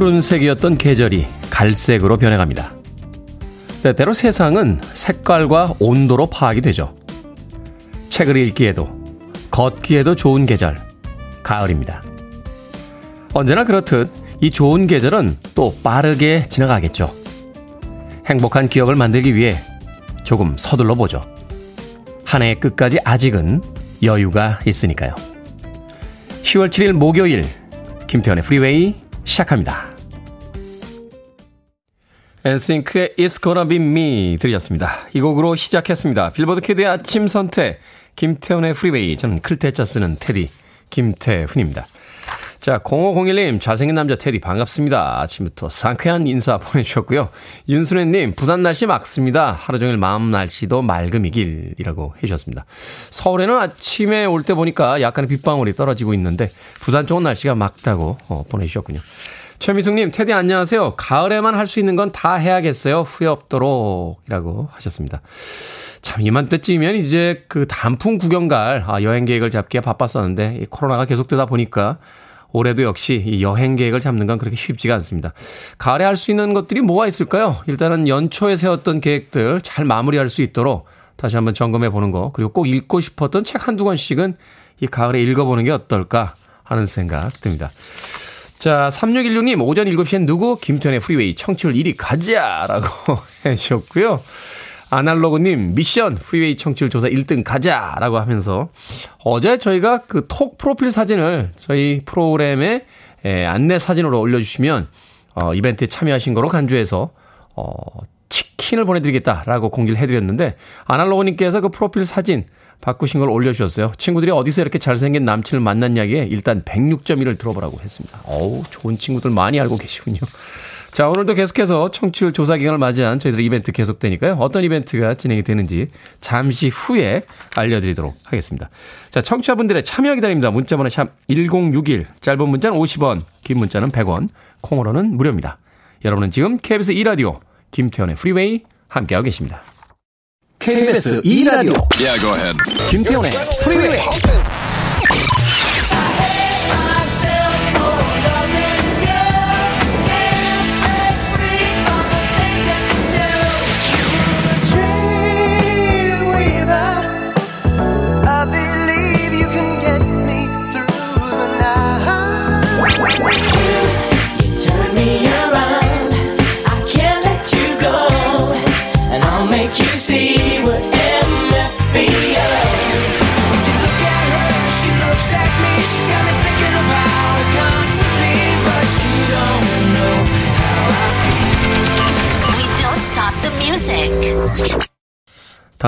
푸른색이었던 계절이 갈색으로 변해갑니다. 때때로 세상은 색깔과 온도로 파악이 되죠. 책을 읽기에도, 걷기에도 좋은 계절, 가을입니다. 언제나 그렇듯 이 좋은 계절은 또 빠르게 지나가겠죠. 행복한 기억을 만들기 위해 조금 서둘러 보죠. 한 해의 끝까지 아직은 여유가 있으니까요. 10월 7일 목요일 김태훈의 프리웨이 시작합니다. 엔싱크의 It's Gonna Be Me 들으셨습니다. 이 곡으로 시작했습니다. 빌보드 키드의 아침 선택 김태훈의 프리웨이 저는 클 태 자 쓰는 테디 김태훈입니다. 자, 0501님, 잘생긴 남자 테디 반갑습니다. 아침부터 상쾌한 인사 보내주셨고요. 윤순애님, 부산 날씨 맑습니다. 하루 종일 마음 날씨도 맑음이길이라고 해주셨습니다. 서울에는 아침에 올 때 보니까 약간의 빗방울이 떨어지고 있는데, 부산 쪽은 날씨가 맑다고 어, 보내주셨군요. 최미숙님, 테디 안녕하세요. 가을에만 할 수 있는 건 다 해야겠어요. 후회 없도록. 이라고 하셨습니다. 참, 이맘때쯤이면 이제 그 단풍 구경 갈 아, 여행 계획을 잡기에 바빴었는데, 코로나가 계속되다 보니까 올해도 역시 이 여행 계획을 잡는 건 그렇게 쉽지가 않습니다. 가을에 할 수 있는 것들이 뭐가 있을까요? 일단은 연초에 세웠던 계획들 잘 마무리할 수 있도록 다시 한번 점검해 보는 거, 그리고 꼭 읽고 싶었던 책 한두 권씩은 이 가을에 읽어보는 게 어떨까 하는 생각 듭니다. 자, 3616님, 오전 7시엔 누구? 김태훈의 프리웨이 청취율 1위 가자! 라고 해주셨고요. 아날로그님, 미션, 프리웨이 청취율 조사 1등 가자! 라고 하면서 어제 저희가 그 톡 프로필 사진을 저희 프로그램에 에, 안내 사진으로 올려주시면 어, 이벤트에 참여하신 거로 간주해서 어, 치킨을 보내드리겠다라고 공지를 해드렸는데 아날로그님께서 그 프로필 사진 바꾸신 걸 올려주셨어요. 친구들이 어디서 이렇게 잘생긴 남친을 만났냐기에 일단 106.1을 들어보라고 했습니다. 어우, 좋은 친구들 많이 알고 계시군요. 자, 오늘도 계속해서 청취율 조사 기간을 맞이한 저희들 이벤트 계속되니까요. 어떤 이벤트가 진행이 되는지 잠시 후에 알려드리도록 하겠습니다. 자, 청취자분들의 참여 기다립니다. 문자번호 샵 1061, 짧은 문자는 50원, 긴 문자는 100원, 콩으로는 무료입니다. 여러분은 지금 KBS 2라디오 김태훈의 프리웨이 함께하고 계십니다. KBS 2라디오 yeah, 김태훈의 프리웨이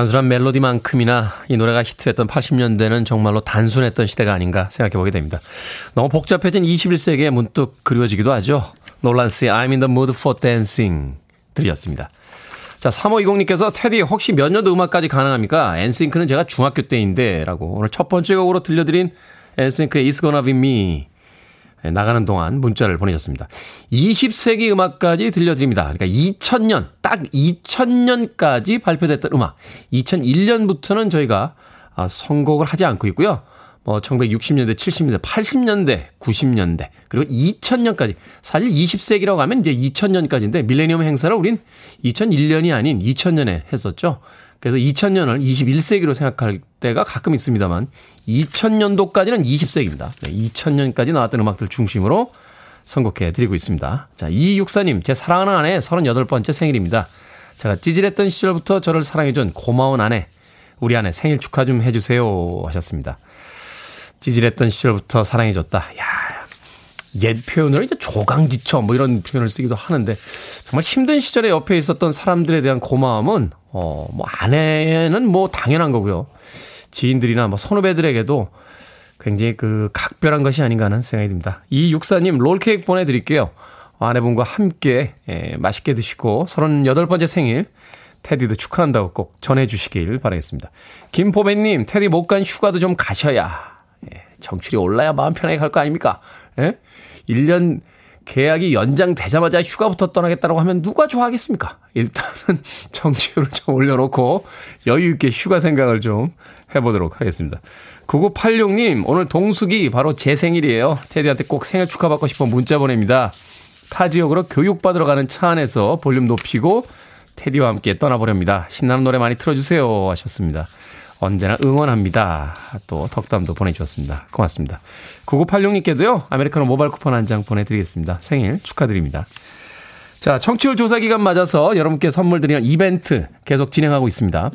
단순한 멜로디만큼이나 이 노래가 히트했던 80년대는 정말로 단순했던 시대가 아닌가 생각해 보게 됩니다. 너무 복잡해진 21세기에 문득 그리워지기도 하죠. 놀란스의 I'm in the mood for dancing 들렸습니다. 자, 3520님께서 테디 혹시 몇 년도 음악까지 가능합니까? 엔싱크는 제가 중학교 때인데 라고 오늘 첫 번째 곡으로 들려드린 엔싱크의 It's Gonna Be Me 예, 나가는 동안 문자를 보내셨습니다. 20세기 음악까지 들려드립니다. 그러니까 2000년, 딱 2000년까지 발표됐던 음악. 2001년부터는 저희가 아, 선곡을 하지 않고 있고요. 뭐 1960년대, 70년대, 80년대, 90년대, 그리고 2000년까지. 사실 20세기라고 하면 이제 2000년까지인데 밀레니엄 행사를 우린 2001년이 아닌 2000년에 했었죠. 그래서 2000년을 21세기로 생각할 때가 가끔 있습니다만 2000년도까지는 20세기입니다. 네, 2000년까지 나왔던 음악들 중심으로 선곡해 드리고 있습니다. 자, 이육사님, 제 사랑하는 아내 38번째 생일입니다. 제가 찌질했던 시절부터 저를 사랑해준 고마운 아내, 우리 아내 생일 축하 좀 해주세요 하셨습니다. 찌질했던 시절부터 사랑해줬다. 야, 옛 표현으로 이제 조강지처 뭐 이런 표현을 쓰기도 하는데 정말 힘든 시절에 옆에 있었던 사람들에 대한 고마움은 어 뭐 아내는 뭐 당연한 거고요. 지인들이나 뭐 선후배들에게도 굉장히 그 각별한 것이 아닌가 하는 생각이 듭니다. 이 육사님 롤케이크 보내드릴게요. 아내분과 함께 예, 맛있게 드시고 38번째 생일 테디도 축하한다고 꼭 전해주시길 바라겠습니다. 김포배님 테디 못 간 휴가도 좀 가셔야 예, 정출이 올라야 마음 편하게 갈 거 아닙니까? 예? 1년 계약이 연장되자마자 휴가부터 떠나겠다고 하면 누가 좋아하겠습니까? 일단은 정치율을 좀 올려놓고 여유있게 휴가 생각을 좀 해보도록 하겠습니다. 9986님, 오늘 동숙이 바로 제 생일이에요. 테디한테 꼭 생일 축하받고 싶어 문자 보냅니다. 타 지역으로 교육받으러 가는 차 안에서 볼륨 높이고 테디와 함께 떠나보렵니다. 신나는 노래 많이 틀어주세요 하셨습니다. 언제나 응원합니다. 또 덕담도 보내주셨습니다. 고맙습니다. 9986님께도요. 아메리카노 모바일 쿠폰 한 장 보내드리겠습니다. 생일 축하드립니다. 자, 청취율 조사 기간 맞아서 여러분께 선물 드리는 이벤트 계속 진행하고 있습니다.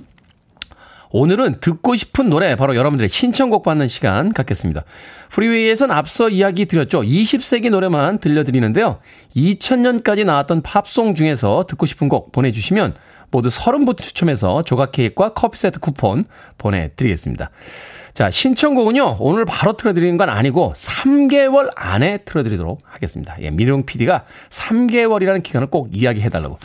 오늘은 듣고 싶은 노래 바로 여러분들의 신청곡 받는 시간 갖겠습니다. 프리웨이에선 앞서 이야기 드렸죠. 20세기 노래만 들려드리는데요. 2000년까지 나왔던 팝송 중에서 듣고 싶은 곡 보내주시면 모두 30분 추첨해서 조각 케이크와 커피 세트 쿠폰 보내드리겠습니다. 자, 신청곡은요, 오늘 바로 틀어드리는 건 아니고 3개월 안에 틀어드리도록 하겠습니다. 예, 미룡 PD가 3개월이라는 기간을 꼭 이야기해달라고.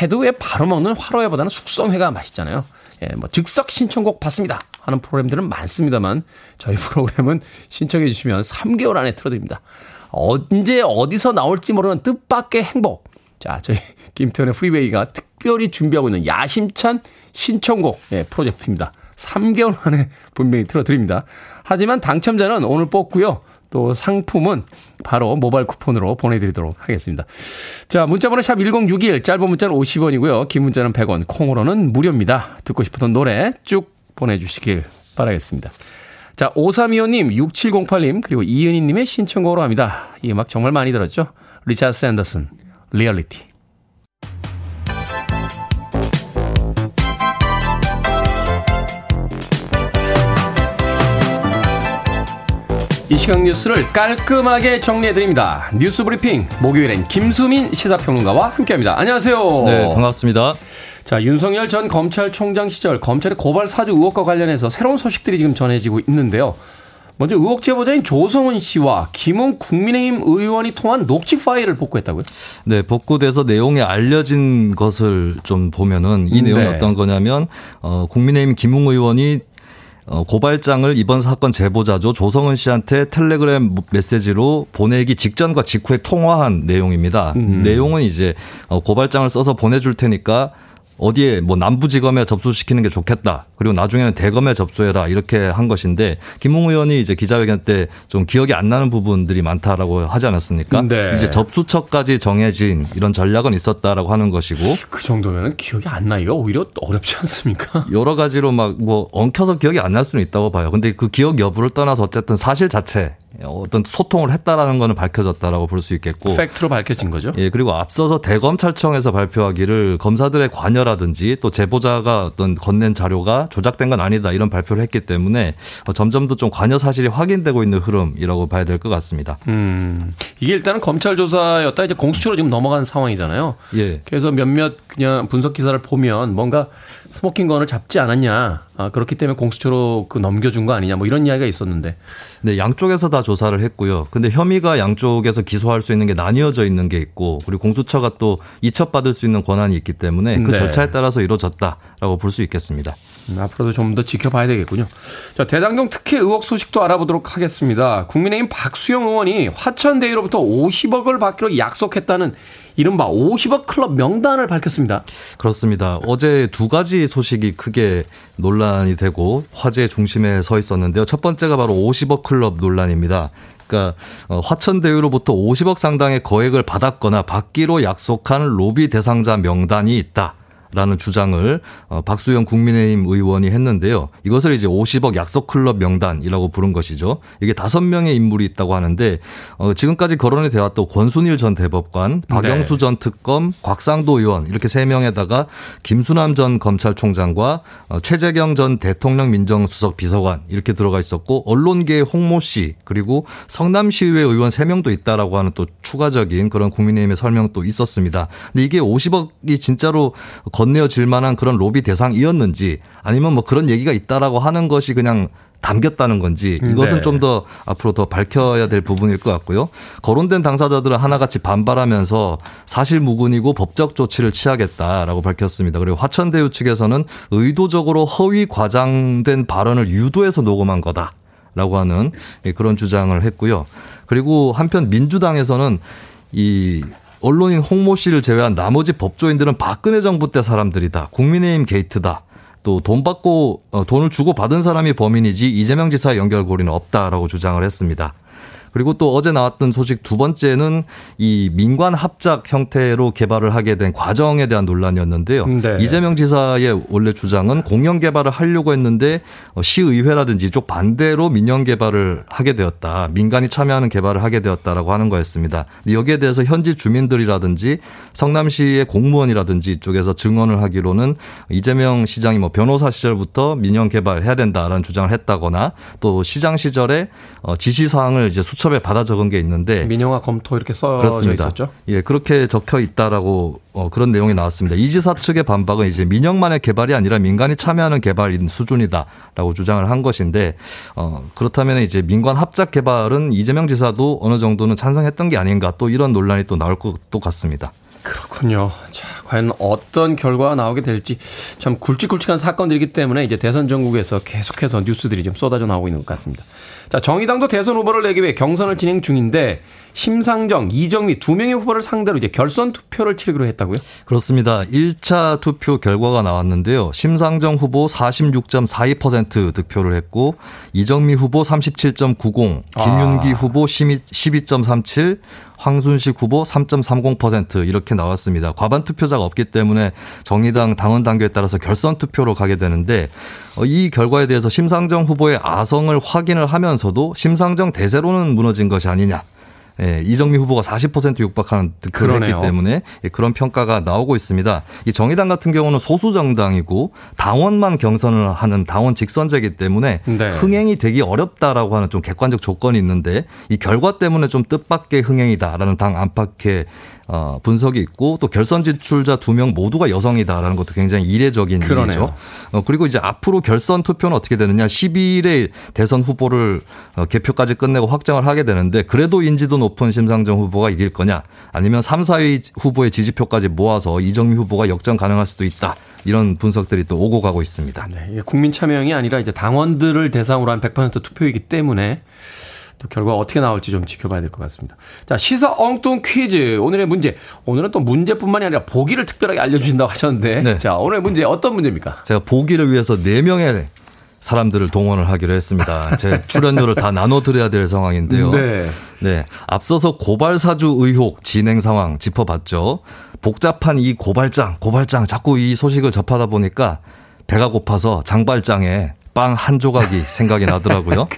회도 왜 바로 먹는 화로회보다는 숙성회가 맛있잖아요. 예, 뭐 즉석 신청곡 받습니다 하는 프로그램들은 많습니다만 저희 프로그램은 신청해 주시면 3개월 안에 틀어드립니다. 언제 어디서 나올지 모르는 뜻밖의 행복. 자, 저희 김태현의 프리웨이가 특 별히 준비하고 있는 야심찬 신청곡 예, 프로젝트입니다. 3개월 안에 분명히 틀어드립니다. 하지만 당첨자는 오늘 뽑고요. 또 상품은 바로 모바일 쿠폰으로 보내드리도록 하겠습니다. 자, 문자번호 샵 1061, 짧은 문자는 50원이고요. 긴 문자는 100원, 콩으로는 무료입니다. 듣고 싶었던 노래 쭉 보내주시길 바라겠습니다. 자, 5325님, 6708님, 그리고 이은희님의 신청곡으로 합니다. 이 음악 정말 많이 들었죠? 리차드 샌더슨, 리얼리티. 이 시각 뉴스를 깔끔하게 정리해드립니다. 뉴스 브리핑, 목요일엔 김수민 시사평론가와 함께합니다. 안녕하세요. 네, 반갑습니다. 자, 윤석열 전 검찰총장 시절 검찰의 고발 사주 의혹과 관련해서 새로운 소식들이 지금 전해지고 있는데요. 먼저 의혹 제보자인 조성은 씨와 김웅 국민의힘 의원이 통한 녹취 파일을 복구했다고요? 네, 복구돼서 내용이 알려진 것을 좀 보면은 이 내용이 네. 어떤 거냐면 어 국민의힘 김웅 의원이 어, 고발장을 이번 사건 제보자죠 조성은 씨한테 텔레그램 메시지로 보내기 직전과 직후에 통화한 내용입니다. 음. 내용은 이제 어, 고발장을 써서 보내줄 테니까 어디에 뭐 남부지검에 접수시키는 게 좋겠다. 그리고 나중에는 대검에 접수해라. 이렇게 한 것인데 김웅 의원이 이제 기자회견 때 좀 기억이 안 나는 부분들이 많다라고 하지 않았습니까? 네. 이제 접수처까지 정해진 이런 전략은 있었다라고 하는 것이고 그 정도면은 기억이 안 나기가 오히려 어렵지 않습니까? 여러 가지로 막 뭐 엉켜서 기억이 안 날 수는 있다고 봐요. 근데 그 기억 여부를 떠나서 어쨌든 사실 자체 어떤 소통을 했다라는 거는 밝혀졌다라고 볼 수 있겠고 팩트로 밝혀진 거죠. 예 그리고 앞서서 대검찰청에서 발표하기를 검사들의 관여라든지 또 제보자가 어떤 건넨 자료가 조작된 건 아니다 이런 발표를 했기 때문에 점점 더 좀 관여 사실이 확인되고 있는 흐름이라고 봐야 될 것 같습니다. 음 이게 일단은 검찰 조사였다 이제 공수처로 지금 넘어간 상황이잖아요. 예. 그래서 몇몇 그냥 분석 기사를 보면 뭔가 smoking gun을 잡지 않았냐 아, 그렇기 때문에 공수처로 그 넘겨준 거 아니냐 뭐 이런 이야기가 있었는데. 네, 양쪽에서 다 조사를 했고요. 근데 혐의가 양쪽에서 기소할 수 있는 게 나뉘어져 있는 게 있고 그리고 공수처가 또 이첩받을 수 있는 권한이 있기 때문에 그 네. 절차에 따라서 이루어졌다라고 볼 수 있겠습니다. 음, 앞으로도 좀 더 지켜봐야 되겠군요. 자, 대장동 특혜 의혹 소식도 알아보도록 하겠습니다. 국민의힘 박수영 의원이 화천대유로부터 50억을 받기로 약속했다는 이른바 50억 클럽 명단을 밝혔습니다. 그렇습니다. 어제 두 가지 소식이 크게 논란이 되고 화제 중심에 서 있었는데요. 첫 번째가 바로 50억 클럽 논란입니다. 그러니까 어, 화천대유로부터 50억 상당의 거액을 받았거나 받기로 약속한 로비 대상자 명단이 있다. 라는 주장을 어, 박수영 국민의힘 의원이 했는데요. 이것을 이제 50억 약속 클럽 명단이라고 부른 것이죠. 이게 다섯 명의 인물이 있다고 하는데 어, 지금까지 거론이 되었던 권순일 전 대법관, 박영수 네. 전 특검, 곽상도 의원 이렇게 세 명에다가 김수남 전 검찰총장과 어, 최재경 전 대통령 민정수석 비서관 이렇게 들어가 있었고 언론계의 홍모 씨 그리고 성남시의회 의원 세 명도 있다라고 하는 또 추가적인 그런 국민의힘의 설명도 있었습니다. 근데 이게 50억이 진짜로 건네어질 만한 그런 로비 대상이었는지 아니면 뭐 그런 얘기가 있다라고 하는 것이 그냥 담겼다는 건지 이것은 네. 좀더 앞으로 더 밝혀야 될 부분일 것 같고요. 거론된 당사자들은 하나같이 반발하면서 사실 무근이고 법적 조치를 취하겠다라고 밝혔습니다. 그리고 화천대유 측에서는 의도적으로 허위 과장된 발언을 유도해서 녹음한 거다 라고 하는 그런 주장을 했고요. 그리고 한편 민주당에서는 이 언론인 홍모 씨를 제외한 나머지 법조인들은 박근혜 정부 때 사람들이다. 국민의힘 게이트다. 또 돈 받고 어, 돈을 주고 받은 사람이 범인이지 이재명 지사의 연결고리는 없다라고 주장을 했습니다. 그리고 또 어제 나왔던 소식 두 번째는 이 민관 합작 형태로 개발을 하게 된 과정에 대한 논란이었는데요. 네. 이재명 지사의 원래 주장은 공영 개발을 하려고 했는데 어, 시의회라든지 이쪽 반대로 민영 개발을 하게 되었다. 민간이 참여하는 개발을 하게 되었다라고 하는 거였습니다. 여기에 대해서 현지 주민들이라든지 성남시의 공무원이라든지 이쪽에서 증언을 하기로는 이재명 시장이 뭐 변호사 시절부터 민영 개발해야 된다라는 주장을 했다거나 또 시장 시절에 어, 지시 사항을 이제 수 첩에 받아 적은 게 있는데 민영화 검토 이렇게 써져 있었죠. 예, 그렇게 적혀 있다라고 어, 그런 내용이 나왔습니다. 이 지사 측의 반박은 이제 민영만의 개발이 아니라 민간이 참여하는 개발인 수준이다라고 주장을 한 것인데 어, 그렇다면 이제 민관 합작 개발은 이재명 지사도 어느 정도는 찬성했던 게 아닌가 또 이런 논란이 또 나올 것도 같습니다. 그렇군요. 자, 과연 어떤 결과가 나오게 될지 참 굵직굵직한 사건들이기 때문에 이제 대선 전국에서 계속해서 뉴스들이 좀 쏟아져 나오고 있는 것 같습니다. 자, 정의당도 대선 후보를 내기 위해 경선을 진행 중인데 심상정, 이정미 두 명의 후보를 상대로 이제 결선 투표를 치르기로 했다고요? 그렇습니다. 1차 투표 결과가 나왔는데요. 심상정 후보 46.42% 득표를 했고 이정미 후보 37.90, 김윤기 아. 후보 12.37, 황순식 후보 3.30% 이렇게 나왔습니다. 과반 투표자가 없기 때문에 정의당 당원 당규에 따라서 결선 투표로 가게 되는데 어, 이 결과에 대해서 심상정 후보의 아성을 확인을 하면서도 심상정 대세로는 무너진 것이 아니냐. 예, 이정미 후보가 40% 육박하는 득표를 했기 때문에 예, 그런 평가가 나오고 있습니다. 이 정의당 같은 경우는 소수 정당이고 당원만 경선을 하는 당원 직선제이기 때문에 네. 흥행이 되기 어렵다라고 하는 좀 객관적 조건이 있는데 이 결과 때문에 좀 뜻밖의 흥행이다라는 당 안팎의 어, 분석이 있고 또 결선 진출자 두 명 모두가 여성이다라는 것도 굉장히 이례적인 그러네요. 일이죠. 어, 그리고 이제 앞으로 결선 투표는 어떻게 되느냐 12일에 대선 후보를 어, 개표까지 끝내고 확정을 하게 되는데 그래도 인지도 높은 심상정 후보가 이길 거냐 아니면 3, 4위 후보의 지지표까지 모아서 이정미 후보가 역전 가능할 수도 있다. 이런 분석들이 또 오고 가고 있습니다. 네, 국민 참여형이 아니라 이제 당원들을 대상으로 한 100% 투표이기 때문에 또 결과 어떻게 나올지 좀 지켜봐야 될 것 같습니다. 자, 시사 엉뚱 퀴즈. 오늘의 문제. 오늘은 또 문제뿐만이 아니라 보기를 특별하게 알려주신다고 하셨는데. 네. 자, 오늘의 문제 어떤 문제입니까? 제가 보기를 위해서 4명의 사람들을 동원을 하기로 했습니다. 제 출연료를 다 나눠드려야 될 상황인데요. 네. 네. 앞서서 고발사주 의혹 진행 상황 짚어봤죠. 복잡한 이 고발장, 고발장 자꾸 이 소식을 접하다 보니까 배가 고파서 장발장에 빵 한 조각이 생각이 나더라고요.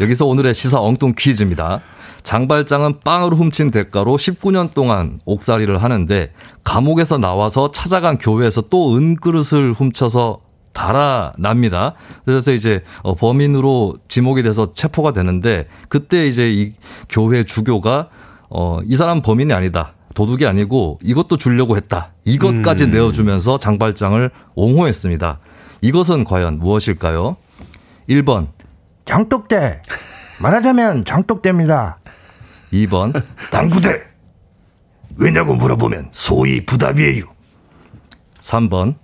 여기서 오늘의 시사 엉뚱 퀴즈입니다. 장발장은 빵을 훔친 대가로 19년 동안 옥살이를 하는데 감옥에서 나와서 찾아간 교회에서 또 은그릇을 훔쳐서 달아납니다. 그래서 이제 어, 범인으로 지목이 돼서 체포가 되는데 그때 이제 이 교회 주교가 어, 이 사람 범인이 아니다. 도둑이 아니고 이것도 주려고 했다. 이것까지 음. 내어주면서 장발장을 옹호했습니다. 이것은 과연 무엇일까요? 1번. 장독대. 말하자면 장독대입니다. 2번. 당구대. 왜냐고 물어보면 소위 부답이에요. 3번.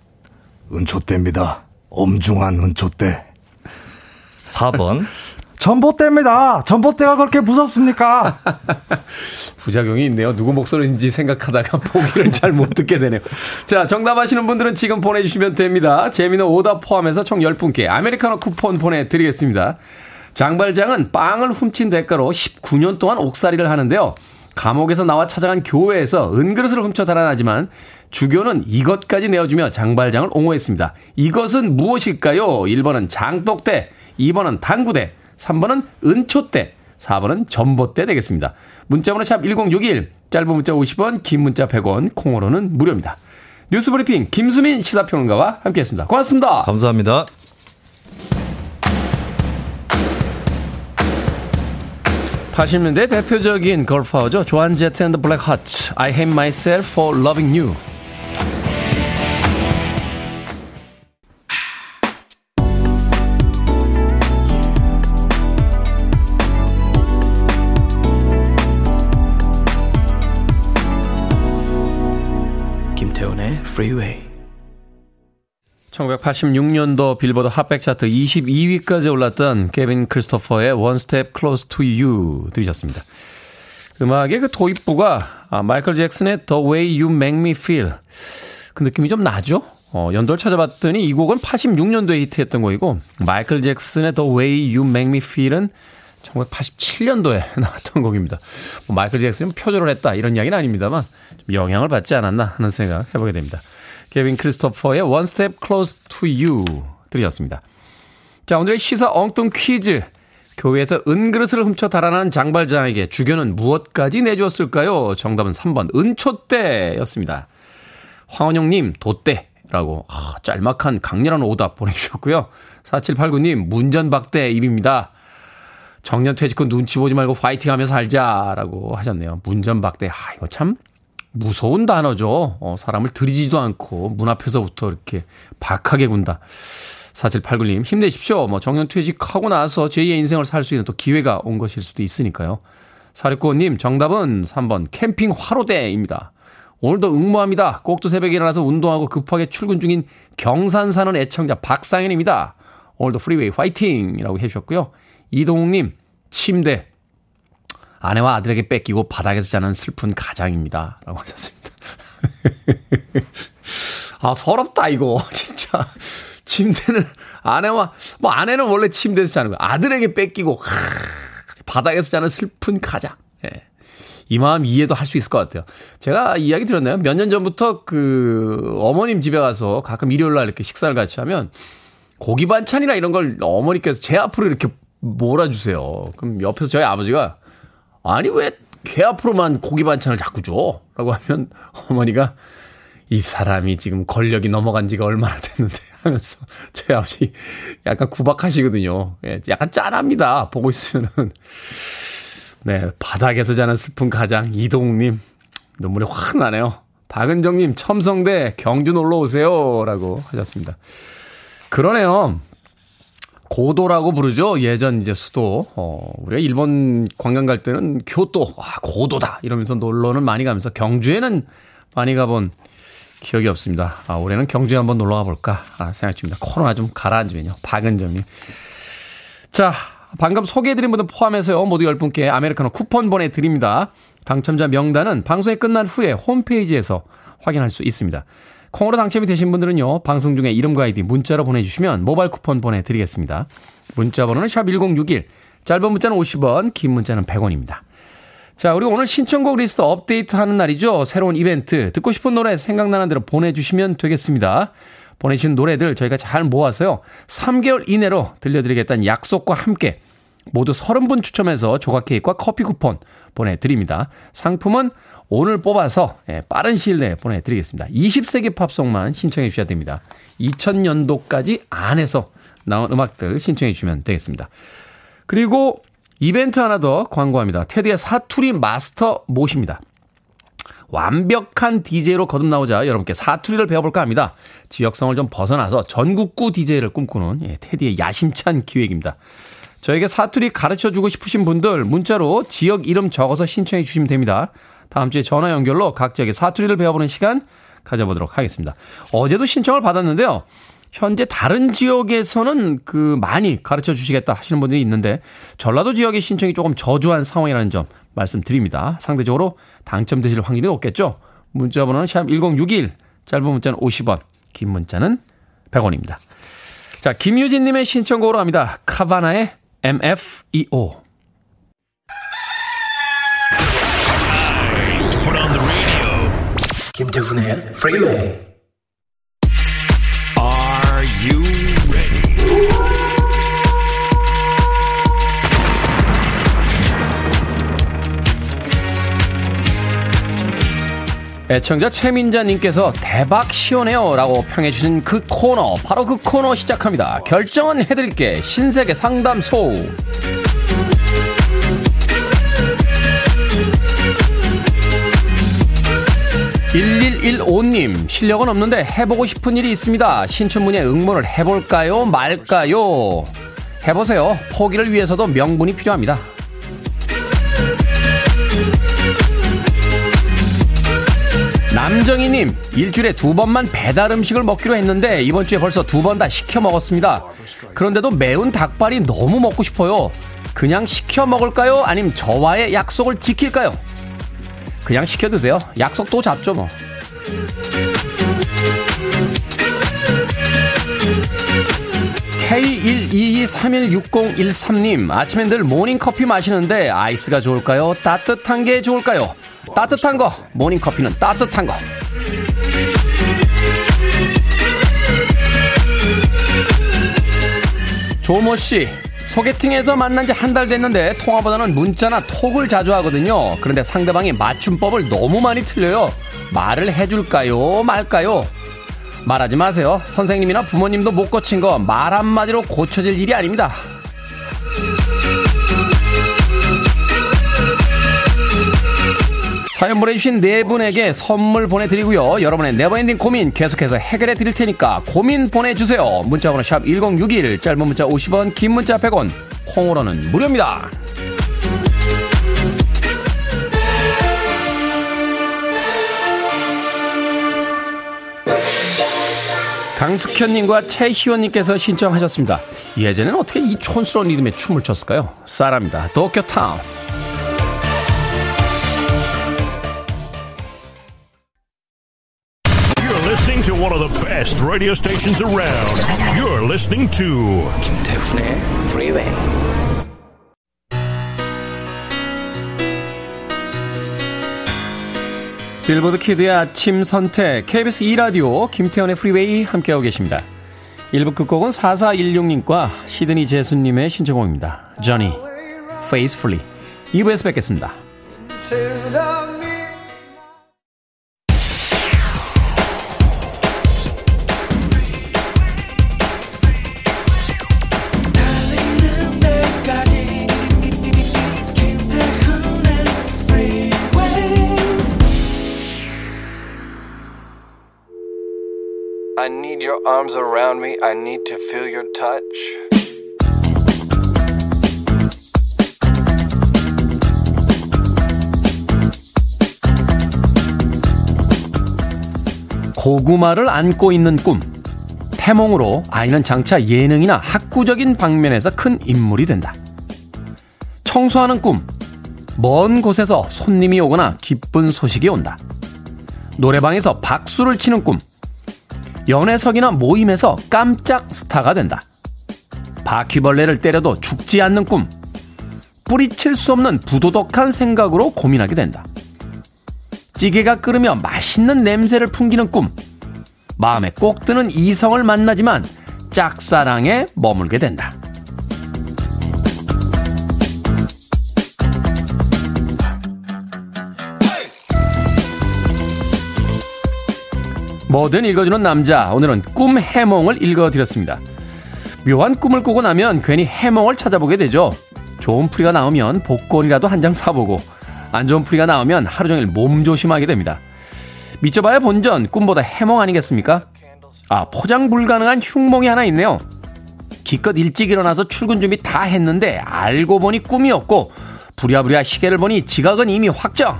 은초대입니다. 엄중한 은초대. 4번. 전봇대입니다. 전봇대가 그렇게 무섭습니까? 부작용이 있네요. 누구 목소리인지 생각하다가 보기를 잘 못 듣게 되네요. 자, 정답하시는 분들은 지금 보내주시면 됩니다. 재미는 오답 포함해서 총 10분께 아메리카노 쿠폰 보내드리겠습니다. 장발장은 빵을 훔친 대가로 19년 동안 옥살이를 하는데요. 감옥에서 나와 찾아간 교회에서 은그릇을 훔쳐 달아나지만 주교는 이것까지 내어주며 장발장을 옹호했습니다. 이것은 무엇일까요? 1번은 장독대, 2번은 당구대, 3번은 은초대, 4번은 전봇대 되겠습니다. 문자번호 샵 1061, 짧은 문자 50원, 긴 문자 100원, 콩으로는 무료입니다. 뉴스 브리핑 김수민 시사평론가와 함께했습니다. 고맙습니다. 감사합니다. (80년대) 대표적인 girl power죠 조안 제트 앤드 블랙 하츠 I hate myself for loving you Freeway. 1986년도 빌보드 핫백 차트 22위까지 올랐던 케빈 크리스토퍼의 One Step Close to You 들으셨습니다. 음악의 그 도입부가 아, 마이클 잭슨의 The Way You Make Me Feel 그 느낌이 좀 나죠? 어, 연도를 찾아봤더니 이 곡은 86년도에 히트했던 곡이고 마이클 잭슨의 The Way You Make Me Feel은 1987년도에 나왔던 곡입니다. 뭐 마이클 잭슨은 표절을 했다 이런 이야기는 아닙니다만 좀 영향을 받지 않았나 하는 생각 해보게 됩니다. 케빈 크리스토퍼의 One Step Close to You 들이었습니다. 자 오늘의 시사 엉뚱 퀴즈 교회에서 은그릇을 훔쳐 달아난 장발장에게 주교는 무엇까지 내주었을까요? 정답은 3번 은초대였습니다. 황원영님 돛대라고 아, 짤막한 강렬한 오답 보내주셨고요. 4789님 문전박대 입입니다. 정년 퇴직 후 눈치 보지 말고 파이팅 하면서 살자라고 하셨네요. 문전박대. 아, 이거 참 무서운 단어죠. 어, 사람을 들이지도 않고 문 앞에서부터 이렇게 박하게 군다. 4789님, 힘내십시오. 뭐, 정년 퇴직하고 나서 제2의 인생을 살 수 있는 또 기회가 온 것일 수도 있으니까요. 4695님, 정답은 3번 캠핑 화로대입니다. 오늘도 응모합니다. 꼭두 새벽에 일어나서 운동하고 급하게 출근 중인 경산 사는 애청자 박상현입니다. 오늘도 프리웨이 화이팅! 이라고 해주셨고요. 이동욱님, 침대. 아내와 아들에게 뺏기고 바닥에서 자는 슬픈 가장입니다. 라고 하셨습니다. 아, 서럽다, 이거. 진짜. 침대는 아내와, 뭐 아내는 원래 침대에서 자는 거야. 아들에게 뺏기고, 하, 바닥에서 자는 슬픈 가장. 예. 이 마음 이해도 할 수 있을 것 같아요. 제가 이야기 들었나요? 몇 년 전부터 그 어머님 집에 가서 가끔 일요일 날 이렇게 식사를 같이 하면 고기 반찬이나 이런 걸 어머니께서 제 앞으로 이렇게 몰아주세요. 그럼 옆에서 저희 아버지가 아니 왜 개 앞으로만 고기 반찬을 자꾸 줘? 라고 하면 어머니가 이 사람이 지금 권력이 넘어간 지가 얼마나 됐는데 하면서 저희 아버지 약간 구박하시거든요. 예, 약간 짠합니다. 보고 있으면은. 네, 바닥에서 자는 슬픈 가장 이동욱님 눈물이 확 나네요. 박은정님 첨성대 경주 놀러 오세요 라고 하셨습니다. 그러네요. 고도라고 부르죠. 예전 이제 수도. 어, 우리가 일본 관광 갈 때는 교토, 아, 고도다. 이러면서 놀러는 많이 가면서 경주에는 많이 가본 기억이 없습니다. 아, 올해는 경주에 한번 놀러 가볼까 아, 생각 중입니다. 코로나 좀 가라앉으면요. 박은정님. 자, 방금 소개해드린 분들 포함해서요. 모두 10분께 아메리카노 쿠폰 보내드립니다. 당첨자 명단은 방송이 끝난 후에 홈페이지에서 확인할 수 있습니다. 콩으로 당첨이 되신 분들은요, 방송 중에 이름과 아이디 문자로 보내주시면 모바일 쿠폰 보내드리겠습니다. 문자 번호는 샵 1061, 짧은 문자는 50원, 긴 문자는 100원입니다. 자, 우리 오늘 신청곡 리스트 업데이트 하는 날이죠. 새로운 이벤트. 듣고 싶은 노래 생각나는 대로 보내주시면 되겠습니다. 보내신 노래들 저희가 잘 모아서요. 3개월 이내로 들려드리겠다는 약속과 함께 모두 30분 추첨해서 조각 케이크와 커피 쿠폰 보내드립니다. 상품은 오늘 뽑아서 예, 빠른 시일 내에 보내드리겠습니다. 20세기 팝송만 신청해 주셔야 됩니다. 2000년도까지 안에서 나온 음악들 신청해 주시면 되겠습니다. 그리고 이벤트 하나 더 광고합니다. 테디의 사투리 마스터 모십니다. 완벽한 DJ로 거듭나오자 여러분께 사투리를 배워볼까 합니다. 지역성을 좀 벗어나서 전국구 DJ를 꿈꾸는 예, 테디의 야심찬 기획입니다. 저에게 사투리 가르쳐 주고 싶으신 분들 문자로 지역 이름 적어서 신청해 주시면 됩니다. 다음 주에 전화 연결로 각 지역의 사투리를 배워보는 시간 가져보도록 하겠습니다. 어제도 신청을 받았는데요. 현재 다른 지역에서는 그 많이 가르쳐 주시겠다 하시는 분들이 있는데 전라도 지역의 신청이 조금 저조한 상황이라는 점 말씀드립니다. 상대적으로 당첨되실 확률이 높겠죠. 문자 번호는 샵 1061 짧은 문자는 50원 긴 문자는 100원입니다. 자 김유진 님의 신청곡으로 합니다. 카바나의 MFEO 김태훈의 프리웨이 Are you ready? 애청자 최민자님께서 대박 시원해요 라고 평해주신 그 코너 바로 그 코너 시작합니다. 결정은 해드릴게. 신세계 상담소 1115님 실력은 없는데 해보고 싶은 일이 있습니다 신춘문예 응모를 해볼까요 말까요 해보세요 포기를 위해서도 명분이 필요합니다 남정희님, 일주일에 두 번만 배달 음식을 먹기로 했는데 이번 주에 벌써 두 번 다 시켜 먹었습니다. 그런데도 매운 닭발이 너무 먹고 싶어요. 그냥 시켜 먹을까요? 아니면 저와의 약속을 지킬까요? 그냥 시켜 드세요. 약속 또 잡죠, 뭐. K122316013님, 아침엔 늘 모닝커피 마시는데 아이스가 좋을까요? 따뜻한 게 좋을까요? 따뜻한 거, 모닝커피는 따뜻한 거. 조모 씨, 소개팅에서 만난 지 한 달 됐는데 통화보다는 문자나 톡을 자주 하거든요. 그런데 상대방이 맞춤법을 너무 많이 틀려요. 말을 해줄까요? 말까요? 말하지 마세요. 선생님이나 부모님도 못 고친 거 말 한마디로 고쳐질 일이 아닙니다. 사연 보내주신 네 분에게 선물 보내드리고요. 여러분의 never ending 고민 계속해서 해결해 드릴 테니까 고민 보내주세요. 문자번호 샵 1061, 짧은 문자 50원, 긴 문자 100원, 콩으로는 무료입니다. 강숙현님과 최희원님께서 신청하셨습니다. 예전에는 어떻게 이 촌스러운 리듬에 춤을 췄을까요? 싸랍니다. Tokyo Town. Of the best radio stations around. You're listening to 김태훈의 Freeway. 빌보드 kid의 아침 선택 KBS 2라디오 김태훈의 프리웨이 함께하고 계십니다. 1부 끝곡은 4416님과 시드니 제수님의 신청곡입니다. Journey, Faithfully 2부에서 뵙겠습니다. I need your arms around me. I need to feel your touch. 고구마를 안고 있는 꿈. 태몽으로 아이는 장차 예능이나 학구적인 방면에서 큰 인물이 된다. 청소하는 꿈. 먼 곳에서 손님이 오거나 기쁜 소식이 온다. 노래방에서 박수를 치는 꿈. 연애석이나 모임에서 깜짝 스타가 된다. 바퀴벌레를 때려도 죽지 않는 꿈. 뿌리칠 수 없는 부도덕한 생각으로 고민하게 된다. 찌개가 끓으며 맛있는 냄새를 풍기는 꿈. 마음에 꼭 드는 이성을 만나지만 짝사랑에 머물게 된다. 뭐든 읽어주는 남자. 오늘은 꿈 해몽을 읽어드렸습니다. 묘한 꿈을 꾸고 나면 괜히 해몽을 찾아보게 되죠. 좋은 풀이가 나오면 복권이라도 한 장 사보고 안 좋은 풀이가 나오면 하루 종일 몸 조심하게 됩니다. 미쳐봐야 본전 꿈보다 해몽 아니겠습니까? 아 포장 불가능한 흉몽이 하나 있네요. 기껏 일찍 일어나서 출근 준비 다 했는데 알고 보니 꿈이었고 부랴부랴 시계를 보니 지각은 이미 확정.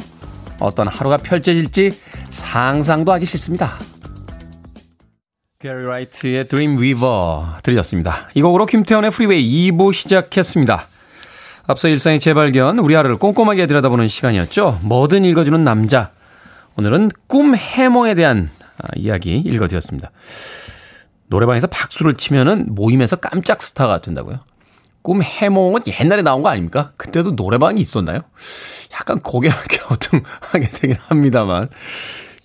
어떤 하루가 펼쳐질지 상상도 하기 싫습니다. 게리 라이트의 Dream Weaver 들으셨습니다. 이 곡으로 김태훈의 프리웨이 2부 시작했습니다. 앞서 일상의 재발견, 우리 하루를 꼼꼼하게 들여다보는 시간이었죠. 뭐든 읽어주는 남자. 오늘은 꿈 해몽에 대한 아, 이야기 읽어드렸습니다. 노래방에서 박수를 치면은 모임에서 깜짝 스타가 된다고요? 꿈 해몽은 옛날에 나온 거 아닙니까? 그때도 노래방이 있었나요? 약간 고개를 갸우뚱하게 되긴 합니다만.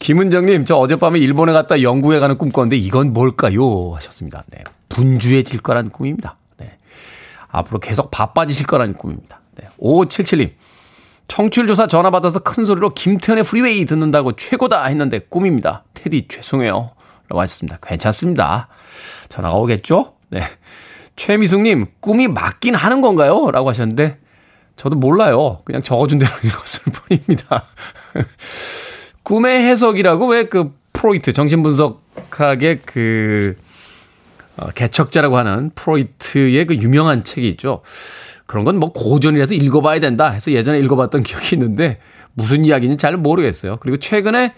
김은정님, 저 어젯밤에 일본에 갔다 영국에 가는 꿈 꿨는데 이건 뭘까요? 하셨습니다. 네. 분주해질 거라는 꿈입니다. 네. 앞으로 계속 바빠지실 거라는 꿈입니다. 네. 5577님, 청취율 조사 전화 받아서 큰 소리로 김태훈의 프리웨이 듣는다고 최고다 했는데 꿈입니다. 테디 죄송해요. 라고 하셨습니다. 괜찮습니다. 전화가 오겠죠? 네. 최미숙님, 꿈이 맞긴 하는 건가요? 라고 하셨는데, 저도 몰라요. 그냥 적어준 대로 읽었을 뿐입니다. 꿈의 해석이라고 왜 그 프로이트, 정신분석학의 그, 어, 개척자라고 하는 프로이트의 그 유명한 책이 있죠. 그런 건 뭐 고전이라서 읽어봐야 된다 해서 예전에 읽어봤던 기억이 있는데 무슨 이야기인지 잘 모르겠어요. 그리고 최근에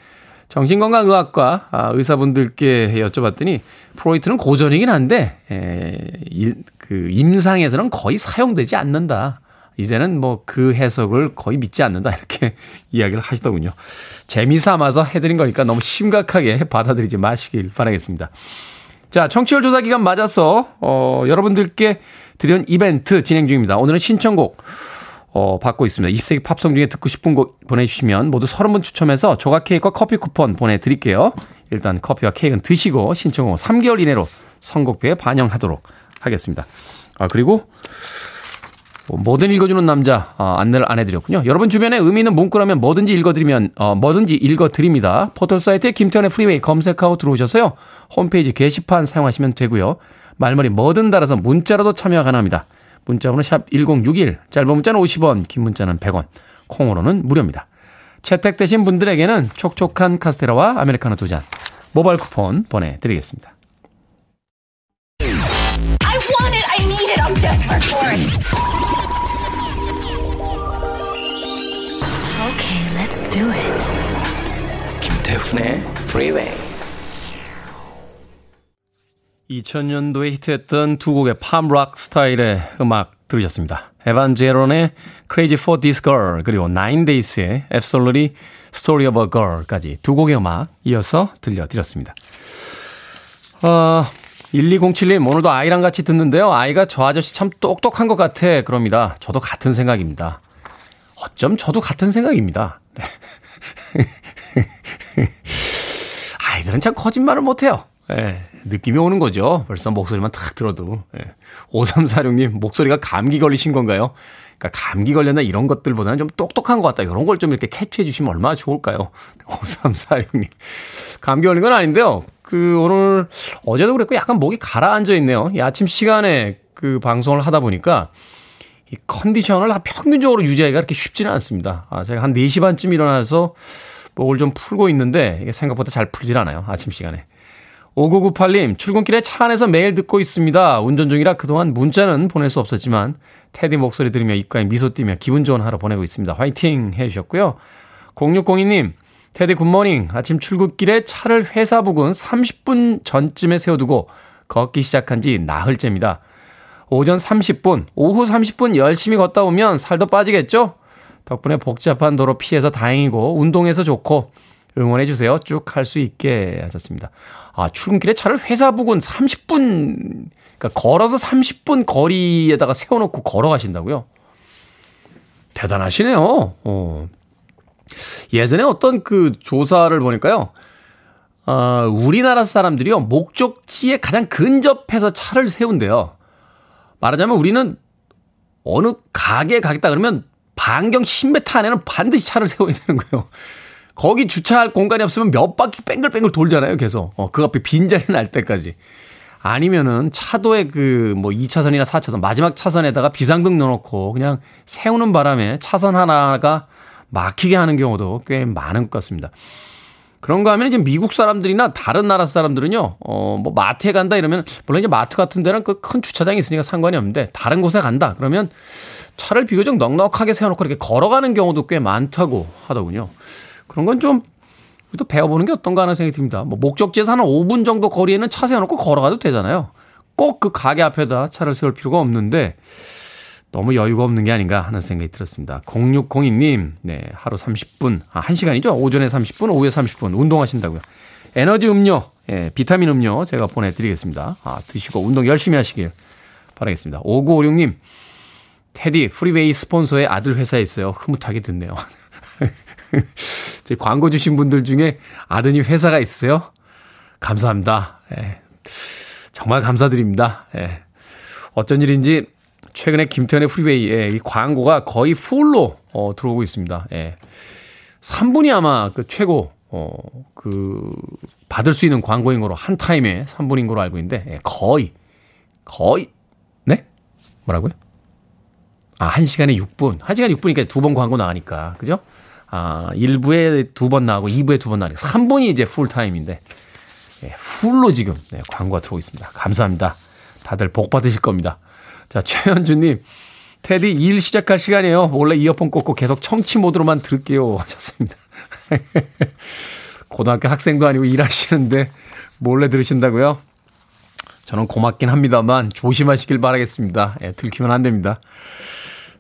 정신건강의학과 아, 의사분들께 여쭤봤더니 프로이트는 고전이긴 한데 에, 일, 그 임상에서는 거의 사용되지 않는다. 이제는 뭐 그 해석을 거의 믿지 않는다 이렇게 이야기를 하시더군요. 재미 삼아서 해드린 거니까 너무 심각하게 받아들이지 마시길 바라겠습니다. 자, 청취율 조사 기간 맞아서, 어, 여러분들께 드린 이벤트 진행 중입니다. 오늘은 신청곡, 어, 받고 있습니다. 20세기 팝송 중에 듣고 싶은 곡 보내주시면 모두 30분 추첨해서 조각 케이크와 커피 쿠폰 보내드릴게요. 일단 커피와 케이크는 드시고 신청곡 3개월 이내로 선곡표에 반영하도록 하겠습니다. 아, 그리고 뭐 뭐든 읽어주는 남자 어, 안내를 안 해드렸군요. 여러분 주변에 의미 있는 문구라면 뭐든지 읽어드리면 어, 뭐든지 읽어드립니다. 포털 사이트에 김태훈의 프리웨이 검색하고 들어오셔서요. 홈페이지 게시판 사용하시면 되고요. 말머리 뭐든 달아서 문자로도 참여가 가능합니다. 문자번호 샵 1061, 짧은 문자는 50원, 긴 문자는 100원, 콩으로는 무료입니다. 채택되신 분들에게는 촉촉한 카스테라와 아메리카노 두 잔, 모바일 쿠폰 보내드리겠습니다. I want it. I need it. I'm desperate for it. Do it. 김태훈의 Freeway. 2000년도에 히트했던 두 곡의 팜락 스타일의 음악 들으셨습니다. 에반 제론의 Crazy for This Girl 그리고 Nine Days의 Absolutely Story of a Girl까지 두 곡의 음악 이어서 들려드렸습니다. 어, 1207님 오늘도 아이랑 같이 듣는데요. 아이가 저 아저씨 참 똑똑한 것 같아 그럽니다. 저도 같은 생각입니다. 어쩜 저도 같은 생각입니다. 네. 아이들은 참 거짓말을 못해요. 예, 느낌이 오는 거죠. 벌써 목소리만 탁 들어도. 예. 5346님, 목소리가 감기 걸리신 건가요? 그러니까 감기 걸렸나 이런 것들보다는 좀 똑똑한 것 같다. 이런 걸 좀 이렇게 캐치해 주시면 얼마나 좋을까요? 5346님. 감기 걸린 건 아닌데요. 그 오늘 어제도 그랬고 약간 목이 가라앉아 있네요. 이 아침 시간에 그 방송을 하다 보니까 이 컨디션을 평균적으로 유지하기가 그렇게 쉽지는 않습니다. 아, 제가 한 4시 반쯤 일어나서 목을 좀 풀고 있는데 이게 생각보다 잘 풀질 않아요. 아침 시간에. 5998님, 출근길에 차 안에서 매일 듣고 있습니다. 운전 중이라 그동안 문자는 보낼 수 없었지만, 테디 목소리 들으며 입가에 미소 띠며 기분 좋은 하루 보내고 있습니다. 화이팅! 해주셨고요. 0602님, 테디 굿모닝. 아침 출근길에 차를 회사 부근 30분 전쯤에 세워두고 걷기 시작한 지 나흘째입니다. 오전 30분, 오후 30분 열심히 걷다 보면 살도 빠지겠죠? 덕분에 복잡한 도로 피해서 다행이고, 운동해서 좋고, 응원해 주세요. 쭉 할 수 있게 하셨습니다. 아, 출근길에 차를 회사 부근 30분, 그러니까 걸어서 30분 거리에다가 세워 놓고 걸어가신다고요? 대단하시네요. 어. 예전에 어떤 그 조사를 보니까요. 어, 우리나라 사람들이요, 목적지에 가장 근접해서 차를 세운대요. 말하자면 우리는 어느 가게에 가겠다 그러면 반경 10m 안에는 반드시 차를 세워야 되는 거예요. 거기 주차할 공간이 없으면 몇 바퀴 뺑글뺑글 돌잖아요, 계속. 어, 그 앞에 빈자리 날 때까지. 아니면은 차도에 그뭐 2차선이나 4차선, 마지막 차선에다가 비상등 넣어놓고 그냥 세우는 바람에 차선 하나가 막히게 하는 경우도 꽤 많은 것 같습니다. 그런 거 하면 이제 미국 사람들이나 다른 나라 사람들은요, 어, 뭐 마트에 간다 이러면, 물론 이제 마트 같은 데는 그 큰 주차장이 있으니까 상관이 없는데, 다른 곳에 간다. 그러면 차를 비교적 넉넉하게 세워놓고 이렇게 걸어가는 경우도 꽤 많다고 하더군요. 그런 건 좀, 또 배워보는 게 어떤가 하는 생각이 듭니다. 뭐, 목적지에서 한 5분 정도 거리에는 차 세워놓고 걸어가도 되잖아요. 꼭 그 가게 앞에다 차를 세울 필요가 없는데, 너무 여유가 없는 게 아닌가 하는 생각이 들었습니다. 0602님, 네, 하루 30분, 아, 1시간이죠? 오전에 30분, 오후에 30분 운동하신다고요. 에너지 음료, 예, 비타민 음료 제가 보내드리겠습니다. 아, 드시고 운동 열심히 하시길 바라겠습니다. 5956님, 테디, 프리웨이 스폰서의 아들 회사에 있어요. 흐뭇하게 듣네요. 제 광고 주신 분들 중에 아드님 회사가 있으세요? 감사합니다. 예, 정말 감사드립니다. 예. 어쩐 일인지 최근에 김태훈의 프리웨이에 이 광고가 거의 full로 어, 들어오고 있습니다. 예. 3분이 아마 그 최고 어, 그 받을 수 있는 광고인 거로 한 타임에 3분인 거로 알고 있는데 예, 거의 거의 네? 뭐라고요? 아, 1시간에 6분. 1시간에 6분이니까 두 번 광고 나가니까. 그죠? 아, 1부에 두 번 나가고 2부에 두 번 나가니까 3분이 이제 풀 타임인데 예, full로 지금 네, 광고가 들어오고 있습니다. 감사합니다. 다들 복 받으실 겁니다. 자, 최현주님. 테디 일 시작할 시간이에요. 원래 이어폰 꽂고 계속 청취 모드로만 들을게요. 하셨습니다. 고등학교 학생도 아니고 일하시는데 몰래 들으신다고요? 저는 고맙긴 합니다만 조심하시길 바라겠습니다. 예, 들키면 안 됩니다.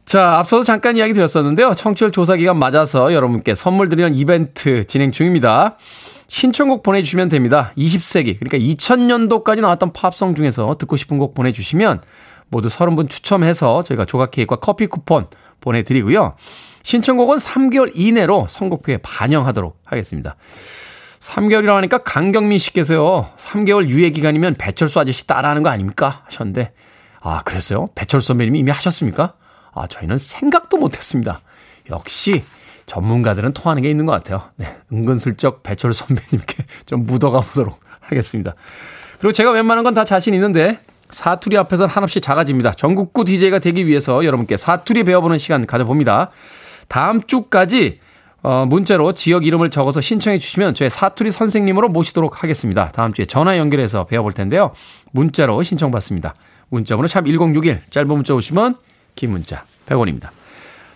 자, 앞서서 잠깐 이야기 드렸었는데요. 청취율 조사 기간 맞아서 여러분께 선물 드리는 이벤트 진행 중입니다. 신청곡 보내주시면 됩니다. 20세기, 그러니까 2000년도까지 나왔던 팝송 중에서 듣고 싶은 곡 보내주시면 모두 30분 추첨해서 저희가 조각 케이크와 커피 쿠폰 보내드리고요. 신청곡은 3개월 이내로 선곡표에 반영하도록 하겠습니다. 3개월이라고 하니까 강경민 씨께서요, 3개월 유예 기간이면 배철수 아저씨 따라하는 거 아닙니까? 하셨는데, 아, 그랬어요? 배철수 선배님이 이미 하셨습니까? 아, 저희는 생각도 못 했습니다. 역시 전문가들은 통하는 게 있는 것 같아요. 네, 은근슬쩍 배철수 선배님께 좀 묻어가 보도록 하겠습니다. 그리고 제가 웬만한 건 다 자신 있는데 사투리 앞에서는 한없이 작아집니다. 전국구 DJ가 되기 위해서 여러분께 사투리 배워보는 시간 가져봅니다. 다음 주까지 어, 문자로 지역 이름을 적어서 신청해 주시면 저의 사투리 선생님으로 모시도록 하겠습니다. 다음 주에 전화 연결해서 배워볼 텐데요. 문자로 신청받습니다. 문자번호 샵 1061, 짧은 문자 50원 긴 문자 100원입니다.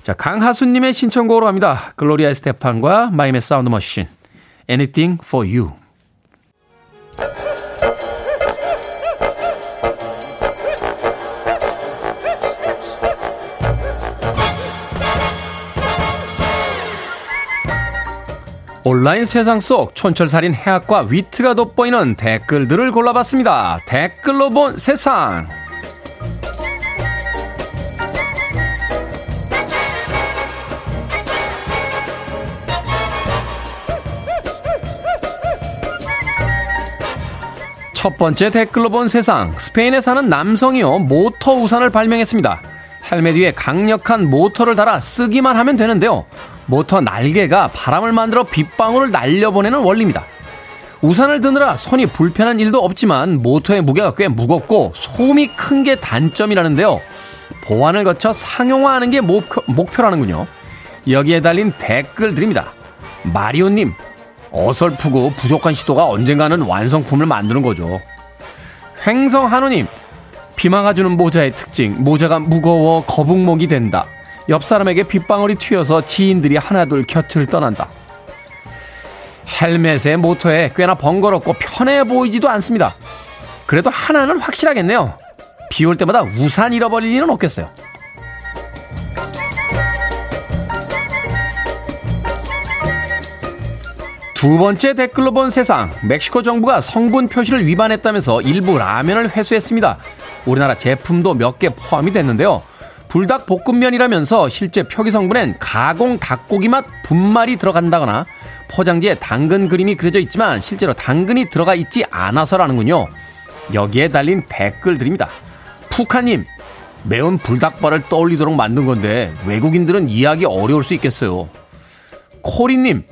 자, 강하수님의 신청곡으로 합니다. 글로리아 에스테판과 마이애미 사운드 머신. Anything for you. 온라인 세상 속 촌철살인 해학과 위트가 돋보이는 댓글들을 골라봤습니다. 댓글로 본 세상. 첫 번째 댓글로 본 세상. 스페인에 사는 남성이요. 모터 우산을 발명했습니다. 헬멧 위에 강력한 모터를 달아 쓰기만 하면 되는데요. 모터 날개가 바람을 만들어 빗방울을 날려보내는 원리입니다. 우산을 드느라 손이 불편한 일도 없지만 모터의 무게가 꽤 무겁고 소음이 큰 게 단점이라는데요. 보완을 거쳐 상용화하는 게 목표, 목표라는군요. 여기에 달린 댓글들입니다. 마리오님, 어설프고 부족한 시도가 언젠가는 완성품을 만드는 거죠. 횡성 한우님, 비 막아주는 모자의 특징, 모자가 무거워 거북목이 된다. 옆 사람에게 빗방울이 튀어서 지인들이 하나둘 곁을 떠난다. 헬멧의 모터에 꽤나 번거롭고 편해 보이지도 않습니다. 그래도 하나는 확실하겠네요. 비 올 때마다 우산 잃어버릴 일은 없겠어요. 두 번째 댓글로 본 세상. 멕시코 정부가 성분 표시를 위반했다면서 일부 라면을 회수했습니다. 우리나라 제품도 몇 개 포함이 됐는데요. 불닭 볶음면이라면서 실제 표기 성분엔 가공 닭고기 맛 분말이 들어간다거나 포장지에 당근 그림이 그려져 있지만 실제로 당근이 들어가 있지 않아서라는군요. 여기에 달린 댓글들입니다. 푸카님, 매운 불닭발을 떠올리도록 만든 건데 외국인들은 이해하기 어려울 수 있겠어요. 코리님,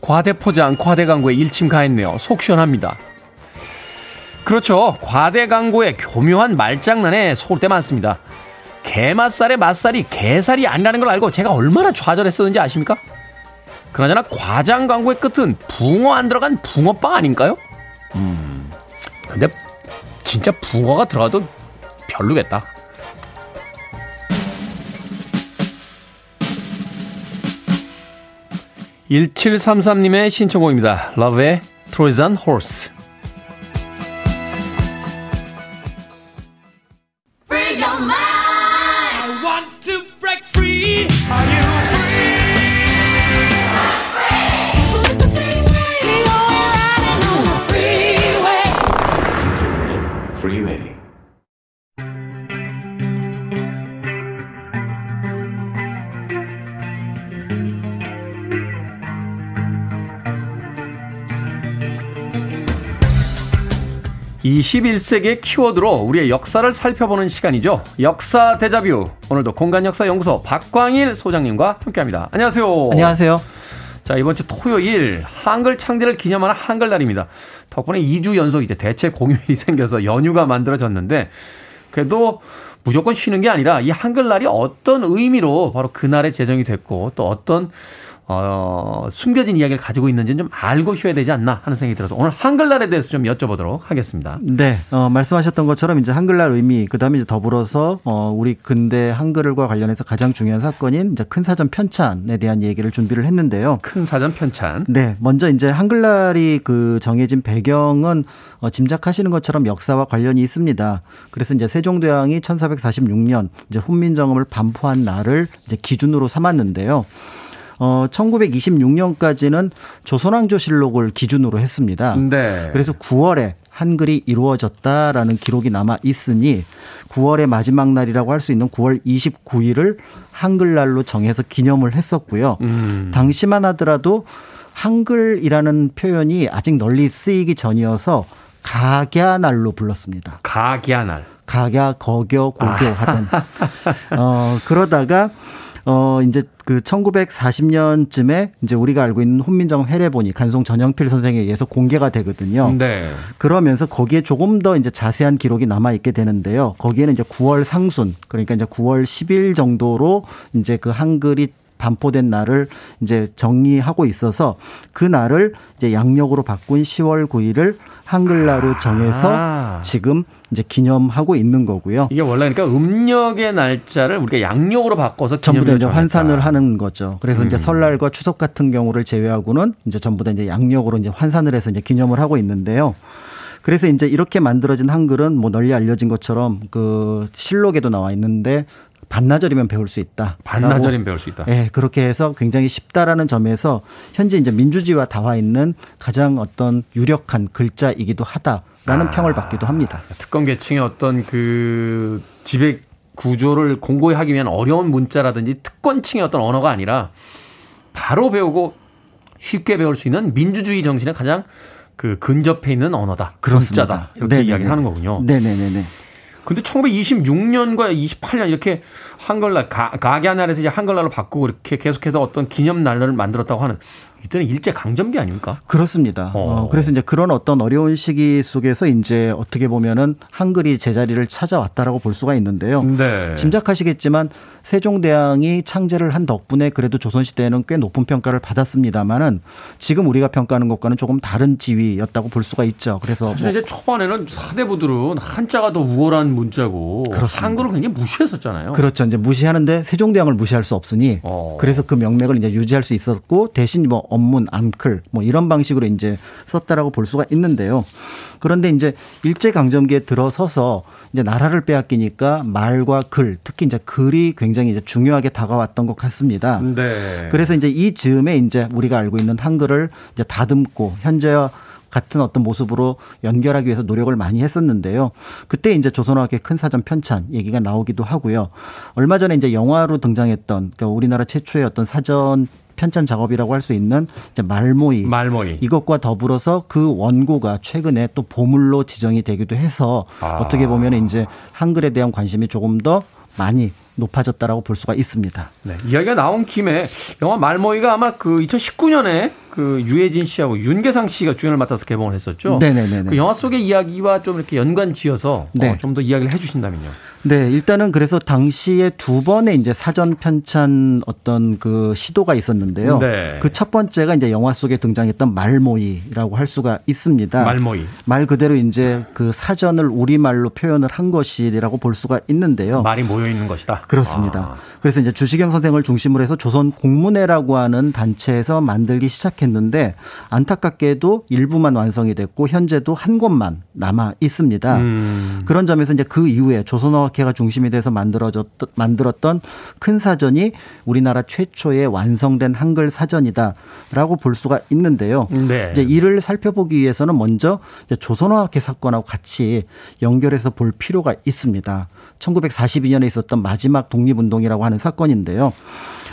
과대 포장, 과대 광고에 일침 가했네요. 속 시원합니다. 그렇죠. 과대 광고의 교묘한 말장난에 속을 때 많습니다. 게맛살의 맛살이 게살이 아니라는 걸 알고 제가 얼마나 좌절했었는지 아십니까? 그나저나 과장 광고의 끝은 붕어 안 들어간 붕어빵 아닌가요? 음, 근데 진짜 붕어가 들어가도 별로겠다. 1733님의 신청곡입니다. 러브의 트로이잔 호스. 21세기의 키워드로 우리의 역사를 살펴보는 시간이죠. 역사 대자뷰. 오늘도 공간역사연구소 박광일 소장님과 함께합니다. 안녕하세요. 안녕하세요. 자, 이번 주 토요일 한글 창제를 기념하는 한글날입니다. 덕분에 2주 연속 이제 대체 공휴일이 생겨서 연휴가 만들어졌는데 그래도 무조건 쉬는 게 아니라 이 한글날이 어떤 의미로 바로 그날에 제정이 됐고 또 어떤 어, 숨겨진 이야기를 가지고 있는지는 좀 알고 쉬어야 되지 않나 하는 생각이 들어서 오늘 한글날에 대해서 좀 여쭤보도록 하겠습니다. 네, 어, 말씀하셨던 것처럼 이제 한글날 의미, 그 다음에 이제 더불어서 어, 우리 근대 한글과 관련해서 가장 중요한 사건인 이제 큰 사전 편찬에 대한 얘기를 준비를 했는데요. 큰 사전 편찬. 네, 먼저 이제 한글날이 그 정해진 배경은 어, 짐작하시는 것처럼 역사와 관련이 있습니다. 그래서 이제 세종대왕이 1446년 이제 훈민정음을 반포한 날을 이제 기준으로 삼았는데요. 어 1926년까지는 조선왕조실록을 기준으로 했습니다. 네. 그래서 9월에 한글이 이루어졌다라는 기록이 남아 있으니 9월의 마지막 날이라고 할 수 있는 9월 29일을 한글날로 정해서 기념을 했었고요. 음. 당시만 하더라도 한글이라는 표현이 아직 널리 쓰이기 전이어서 각야날로 불렀습니다. 가기야날. 각야, 거겨, 고교 아. 하던. 어, 그러다가 어, 이제 그 1940년쯤에 이제 우리가 알고 있는 훈민정 회례본이 간송 전영필 선생에 의해서 공개가 되거든요. 네. 그러면서 거기에 조금 더 이제 자세한 기록이 남아 있게 되는데요. 거기에는 이제 9월 상순, 그러니까 이제 9월 10일 정도로 이제 그 한글이 반포된 날을 이제 정리하고 있어서 그 날을 이제 양력으로 바꾼 10월 9일을 한글날로 정해서 아. 지금 이제 기념하고 있는 거고요. 이게 원래 그러니까 음력의 날짜를 우리가 양력으로 바꿔서 전부 다 이제 정했다. 환산을 하는 거죠. 그래서 이제 음. 설날과 추석 같은 경우를 제외하고는 이제 전부 다 이제 양력으로 이제 환산을 해서 이제 기념을 하고 있는데요. 그래서 이제 이렇게 만들어진 한글은 뭐 널리 알려진 것처럼 그 실록에도 나와 있는데 반나절이면 배울 수 있다. 반나절이면 배울 수 있다. 예, 그렇게 해서 굉장히 쉽다라는 점에서 현재 이제 민주주의와 닿아 있는 가장 어떤 유력한 글자이기도 하다라는 평을 받기도 합니다. 특권 계층의 어떤 그 지배 구조를 공고히 하기 위한 어려운 문자라든지 특권층의 어떤 언어가 아니라 바로 배우고 쉽게 배울 수 있는 민주주의 정신에 가장 그 근접해 있는 언어다. 그렇습니다. 문자다. 이렇게 네네네. 이야기를 하는 거군요. 네네네네. 근데 1926년과 28년 이렇게 한글날 가, 가게날에서 이제 한글날로 바꾸고 이렇게 계속해서 어떤 기념 날을 만들었다고 하는 이때는 일제 강점기 아닙니까? 그렇습니다. 어. 어, 그래서 이제 그런 어떤 어려운 시기 속에서 이제 어떻게 보면은 한글이 제자리를 찾아왔다라고 볼 수가 있는데요. 네. 짐작하시겠지만 세종대왕이 창제를 한 덕분에 그래도 조선시대에는 꽤 높은 평가를 받았습니다만은 지금 우리가 평가하는 것과는 조금 다른 지위였다고 볼 수가 있죠. 그래서 사실 뭐 이제 초반에는 사대부들은 한자가 더 우월한 문자고 그렇습니다. 한글을 굉장히 무시했었잖아요. 그렇죠. 이제 무시하는데 세종대왕을 무시할 수 없으니 어. 그래서 그 명맥을 이제 유지할 수 있었고 대신 뭐 언문, 암클 뭐 이런 방식으로 이제 썼다라고 볼 수가 있는데요. 그런데 이제 일제 강점기에 들어서서 이제 나라를 빼앗기니까 말과 글, 특히 이제 글이 굉장히 이제 중요하게 다가왔던 것 같습니다. 네. 그래서 이제 이 즈음에 이제 우리가 알고 있는 한글을 이제 다듬고 현재와 같은 어떤 모습으로 연결하기 위해서 노력을 많이 했었는데요. 그때 이제 조선어학의 큰 사전 편찬 얘기가 나오기도 하고요. 얼마 전에 이제 영화로 등장했던 그러니까 우리나라 최초의 어떤 사전 편찬 작업이라고 할 수 있는 이제 말모이 말모이. 이것과 더불어서 그 원고가 최근에 또 보물로 지정이 되기도 해서 아. 어떻게 보면 이제 한글에 대한 관심이 조금 더 많이 높아졌다라고 볼 수가 있습니다. 네. 이야기가 나온 김에 영화 말모이가 아마 그 2019년에 그 유해진 씨하고 윤계상 씨가 주연을 맡아서 개봉을 했었죠. 네네네네. 그 영화 속의 이야기와 좀 이렇게 연관 지어서 네. 좀더 이야기를 해주신다면요. 네, 일단은 그래서 당시에 두 번의 이제 사전 편찬 어떤 그 시도가 있었는데요. 네. 그 첫 번째가 이제 영화 속에 등장했던 말모이라고 할 수가 있습니다. 말모이. 말 그대로 이제 그 사전을 우리말로 표현을 한 것이라고 볼 수가 있는데요. 말이 모여 있는 것이다. 그렇습니다. 아. 그래서 이제 주시경 선생을 중심으로 해서 조선 공문회라고 하는 단체에서 만들기 시작했 는데 안타깝게도 일부만 완성이 됐고 현재도 한 곳만 남아 있습니다. 음. 그런 점에서 이제 그 이후에 조선어학회가 중심이 돼서 만들어졌던 만들었던 큰 사전이 우리나라 최초의 완성된 한글 사전이다라고 볼 수가 있는데요. 네. 이제 이를 살펴보기 위해서는 먼저 조선어학회 사건하고 같이 연결해서 볼 필요가 있습니다. 1942년에 있었던 마지막 독립운동이라고 하는 사건인데요.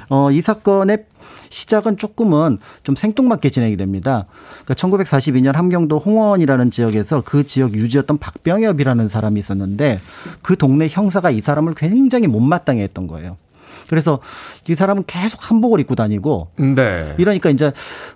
어, 이 사건의 시작은 조금은 좀 생뚱맞게 진행이 됩니다. 그러니까 1942년 함경도 홍원이라는 지역에서 그 지역 유지였던 박병엽이라는 사람이 있었는데 그 동네 형사가 이 사람을 굉장히 못마땅해 했던 거예요. 그래서 이 사람은 계속 한복을 입고 다니고 네. 이러니까 이제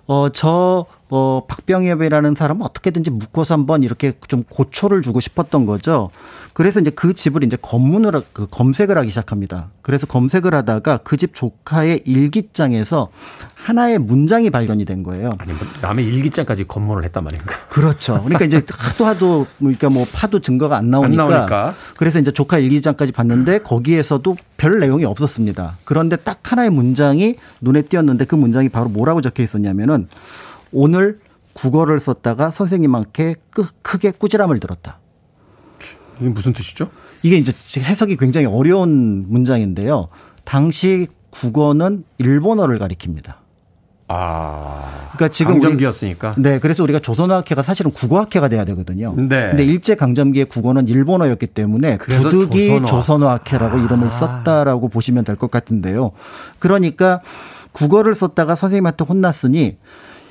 어저 어, 박병엽이라는 사람은 어떻게든지 묶어서 한번 이렇게 좀 고초를 주고 싶었던 거죠. 그래서 이제 그 집을 이제 검문을, 하- 그 검색을 하기 시작합니다. 그래서 검색을 하다가 그 집 조카의 일기장에서 하나의 문장이 발견이 된 거예요. 아니, 뭐 남의 일기장까지 검문을 했단 말인가. 그렇죠. 그러니까 이제 하도 하도 뭐 그러니까 뭐 파도 증거가 안 나오니까, 안 나오니까. 그래서 이제 조카 일기장까지 봤는데 거기에서도 별 내용이 없었습니다. 그런데 딱 하나의 문장이 눈에 띄었는데 그 문장이 바로 뭐라고 적혀 있었냐면은 오늘 국어를 썼다가 선생님한테 끄- 크게 꾸지람을 들었다. 이게 무슨 뜻이죠? 이게 이제 해석이 굉장히 어려운 문장인데요. 당시 국어는 일본어를 가리킵니다. 아. 그러니까 지금 우리- 강점기였으니까. 네, 그래서 우리가 조선어학회가 사실은 국어학회가 돼야 되거든요. 네. 근데 일제 강점기의 국어는 일본어였기 때문에 부득이 조선어. 조선어학회라고 이름을 아. 썼다라고 보시면 될 것 같은데요. 그러니까 국어를 썼다가 선생님한테 혼났으니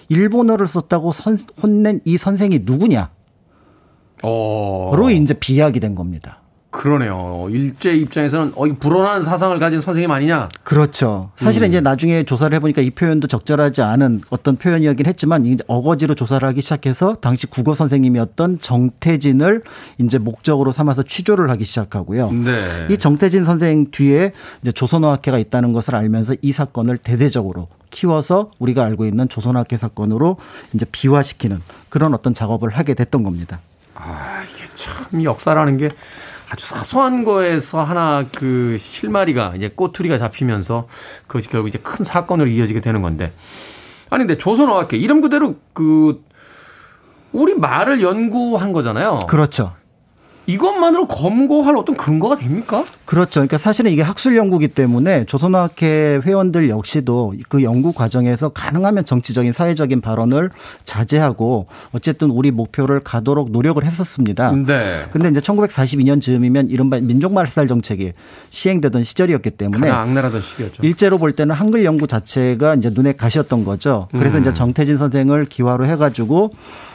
일본어를 썼다고 선- 혼낸 이 선생이 누구냐? 어. 로 이제 비약이 된 겁니다. 그러네요. 일제 입장에서는 어, 이 불온한 사상을 가진 선생님 아니냐? 그렇죠. 사실은 이제 나중에 조사를 해보니까 이 표현도 적절하지 않은 어떤 표현이었긴 했지만 이 어거지로 조사를 하기 시작해서 당시 국어 선생님이었던 정태진을 이제 목적으로 삼아서 취조를 하기 시작하고요. 네. 이 정태진 선생 뒤에 이제 조선어학회가 있다는 것을 알면서 이 사건을 대대적으로 키워서 우리가 알고 있는 조선어학회 사건으로 이제 비화시키는 그런 어떤 작업을 하게 됐던 겁니다. 아, 이게 참 역사라는 게 아주 사소한 거에서 하나 그 실마리가 이제 꼬투리가 잡히면서 그것이 결국 이제 큰 사건으로 이어지게 되는 건데. 아니 근데 조선어학회 이름 그대로 그 우리 말을 연구한 거잖아요. 그렇죠. 이것만으로 검거할 어떤 근거가 됩니까? 그렇죠. 그러니까 사실은 이게 학술 연구기 때문에 조선어학회 회원들 역시도 그 연구 과정에서 가능하면 정치적인 사회적인 발언을 자제하고 어쨌든 우리 목표를 가도록 노력을 했었습니다. 네. 근데 이제 1942년 즈음이면 이른바 민족 말살 정책이 시행되던 시절이었기 때문에 악랄하던 시기였죠. 일제로 볼 때는 한글 연구 자체가 이제 눈에 가시였던 거죠. 그래서 음. 이제 정태진 선생을 기화로 해가지고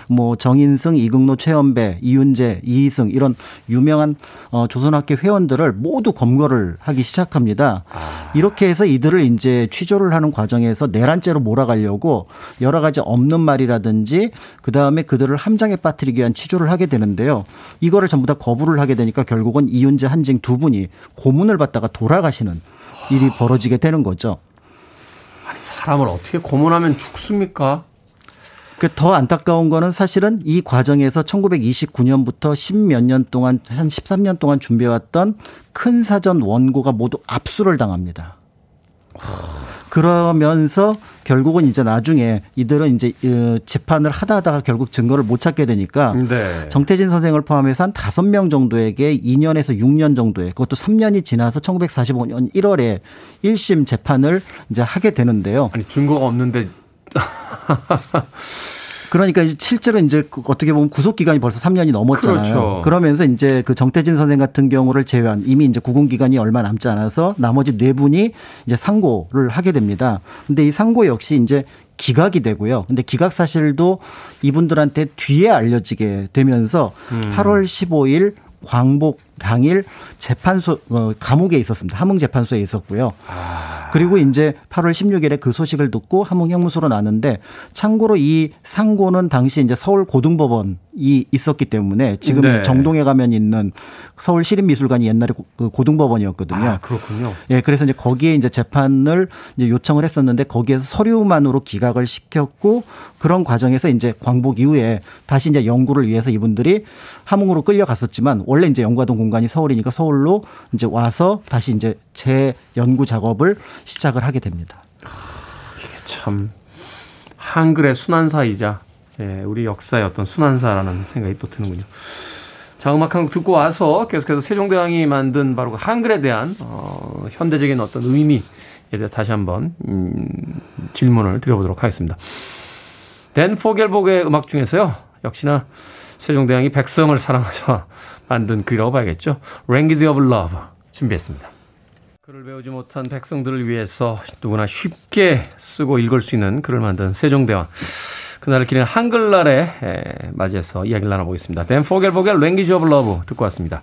뭐 정인승, 이극노, 최연배, 이윤재, 이희승 이런 유명한 어, 조선학회 회원들을 모두 검거를 하기 시작합니다. 이렇게 해서 이들을 이제 취조를 하는 과정에서 내란죄로 몰아가려고 여러 가지 없는 말이라든지 그 다음에 그들을 함장에 빠뜨리기 위한 취조를 하게 되는데요. 이거를 전부 다 거부를 하게 되니까 결국은 이윤재, 한징 두 분이 고문을 받다가 돌아가시는 일이 벌어지게 되는 거죠. 아니, 사람을 어떻게 고문하면 죽습니까? 그 더 안타까운 거는 사실은 이 과정에서 1929년부터 십몇 년 동안 한 13년 동안 준비해왔던 큰 사전 원고가 모두 압수를 당합니다. 그러면서 결국은 이제 나중에 이들은 이제 어, 재판을 하다 하다가 결국 증거를 못 찾게 되니까 네. 정태진 선생을 포함해서 한 다섯 명 정도에게 2년에서 6년 정도의 그것도 3년이 지나서 1945년 1월에 1심 재판을 이제 하게 되는데요. 아니 증거가 없는데 그러니까 이제 실제로 이제 그 어떻게 보면 구속 기간이 벌써 3년이 넘었잖아요. 그렇죠. 그러면서 이제 그 정태진 선생 같은 경우를 제외한 이미 이제 구금 기간이 얼마 남지 않아서 나머지 네 분이 이제 상고를 하게 됩니다. 근데 이 상고 역시 이제 기각이 되고요. 근데 기각 사실도 이분들한테 뒤에 알려지게 되면서 음. 8월 15일 광복 당일 재판소 어, 감옥에 있었습니다. 함흥 재판소에 있었고요. 그리고 이제 8월 16일에 그 소식을 듣고 함흥 형무소로 나는데 참고로 이 상고는 당시 이제 서울 고등법원이 있었기 때문에 지금 네. 정동에 가면 있는 서울 시립미술관이 옛날에 고- 그 고등법원이었거든요. 아 그렇군요. 예, 그래서 이제 거기에 이제 재판을 이제 요청을 했었는데 거기에서 서류만으로 기각을 시켰고 그런 과정에서 이제 광복 이후에 다시 이제 연구를 위해서 이분들이 함흥으로 끌려갔었지만 원래 이제 연구하던 공간이 서울이니까 서울로 이제 와서 다시 이제 재 연구 작업을 시작을 하게 됩니다. 참 한글의 순환사이자 예, 우리 역사의 어떤 순환사라는 생각이 또 드는군요. 자, 음악 한 곡 듣고 와서 계속해서 세종대왕이 만든 바로 그 한글에 대한 어, 현대적인 어떤 의미에 대해 다시 한번 음, 질문을 드려보도록 하겠습니다. 댄 포겔복의 음악 중에서요. 역시나 세종대왕이 백성을 사랑하셔 만든 글이라고 봐야겠죠. Language of Love 준비했습니다. 글을 배우지 못한 백성들을 위해서 누구나 쉽게 쓰고 읽을 수 있는 글을 만든 세종대왕. 그날을 기리는 한글날에 에, 맞이해서 이야기를 나눠보겠습니다. 댄 포겔복의 Language of Love 듣고 왔습니다.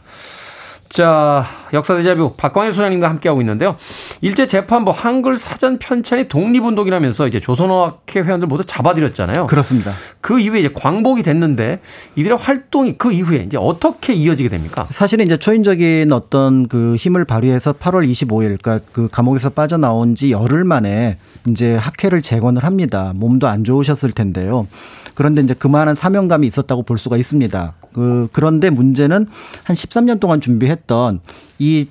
자, 역사 대자뷰 박광일 소장님과 함께하고 있는데요. 일제 재판부 한글 사전 편찬이 독립운동이라면서 이제 조선어학회 회원들 모두 잡아들였잖아요. 그렇습니다. 그 이후에 이제 광복이 됐는데 이들의 활동이 그 이후에 이제 어떻게 이어지게 됩니까? 사실은 이제 초인적인 어떤 그 힘을 발휘해서 8월 25일, 그러니까 그 감옥에서 빠져나온 지 열흘 만에 이제 학회를 재건을 합니다. 몸도 안 좋으셨을 텐데요. 그런데 이제 그만한 사명감이 있었다고 볼 수가 있습니다. 그, 그런데 문제는 한 13년 동안 준비했던 이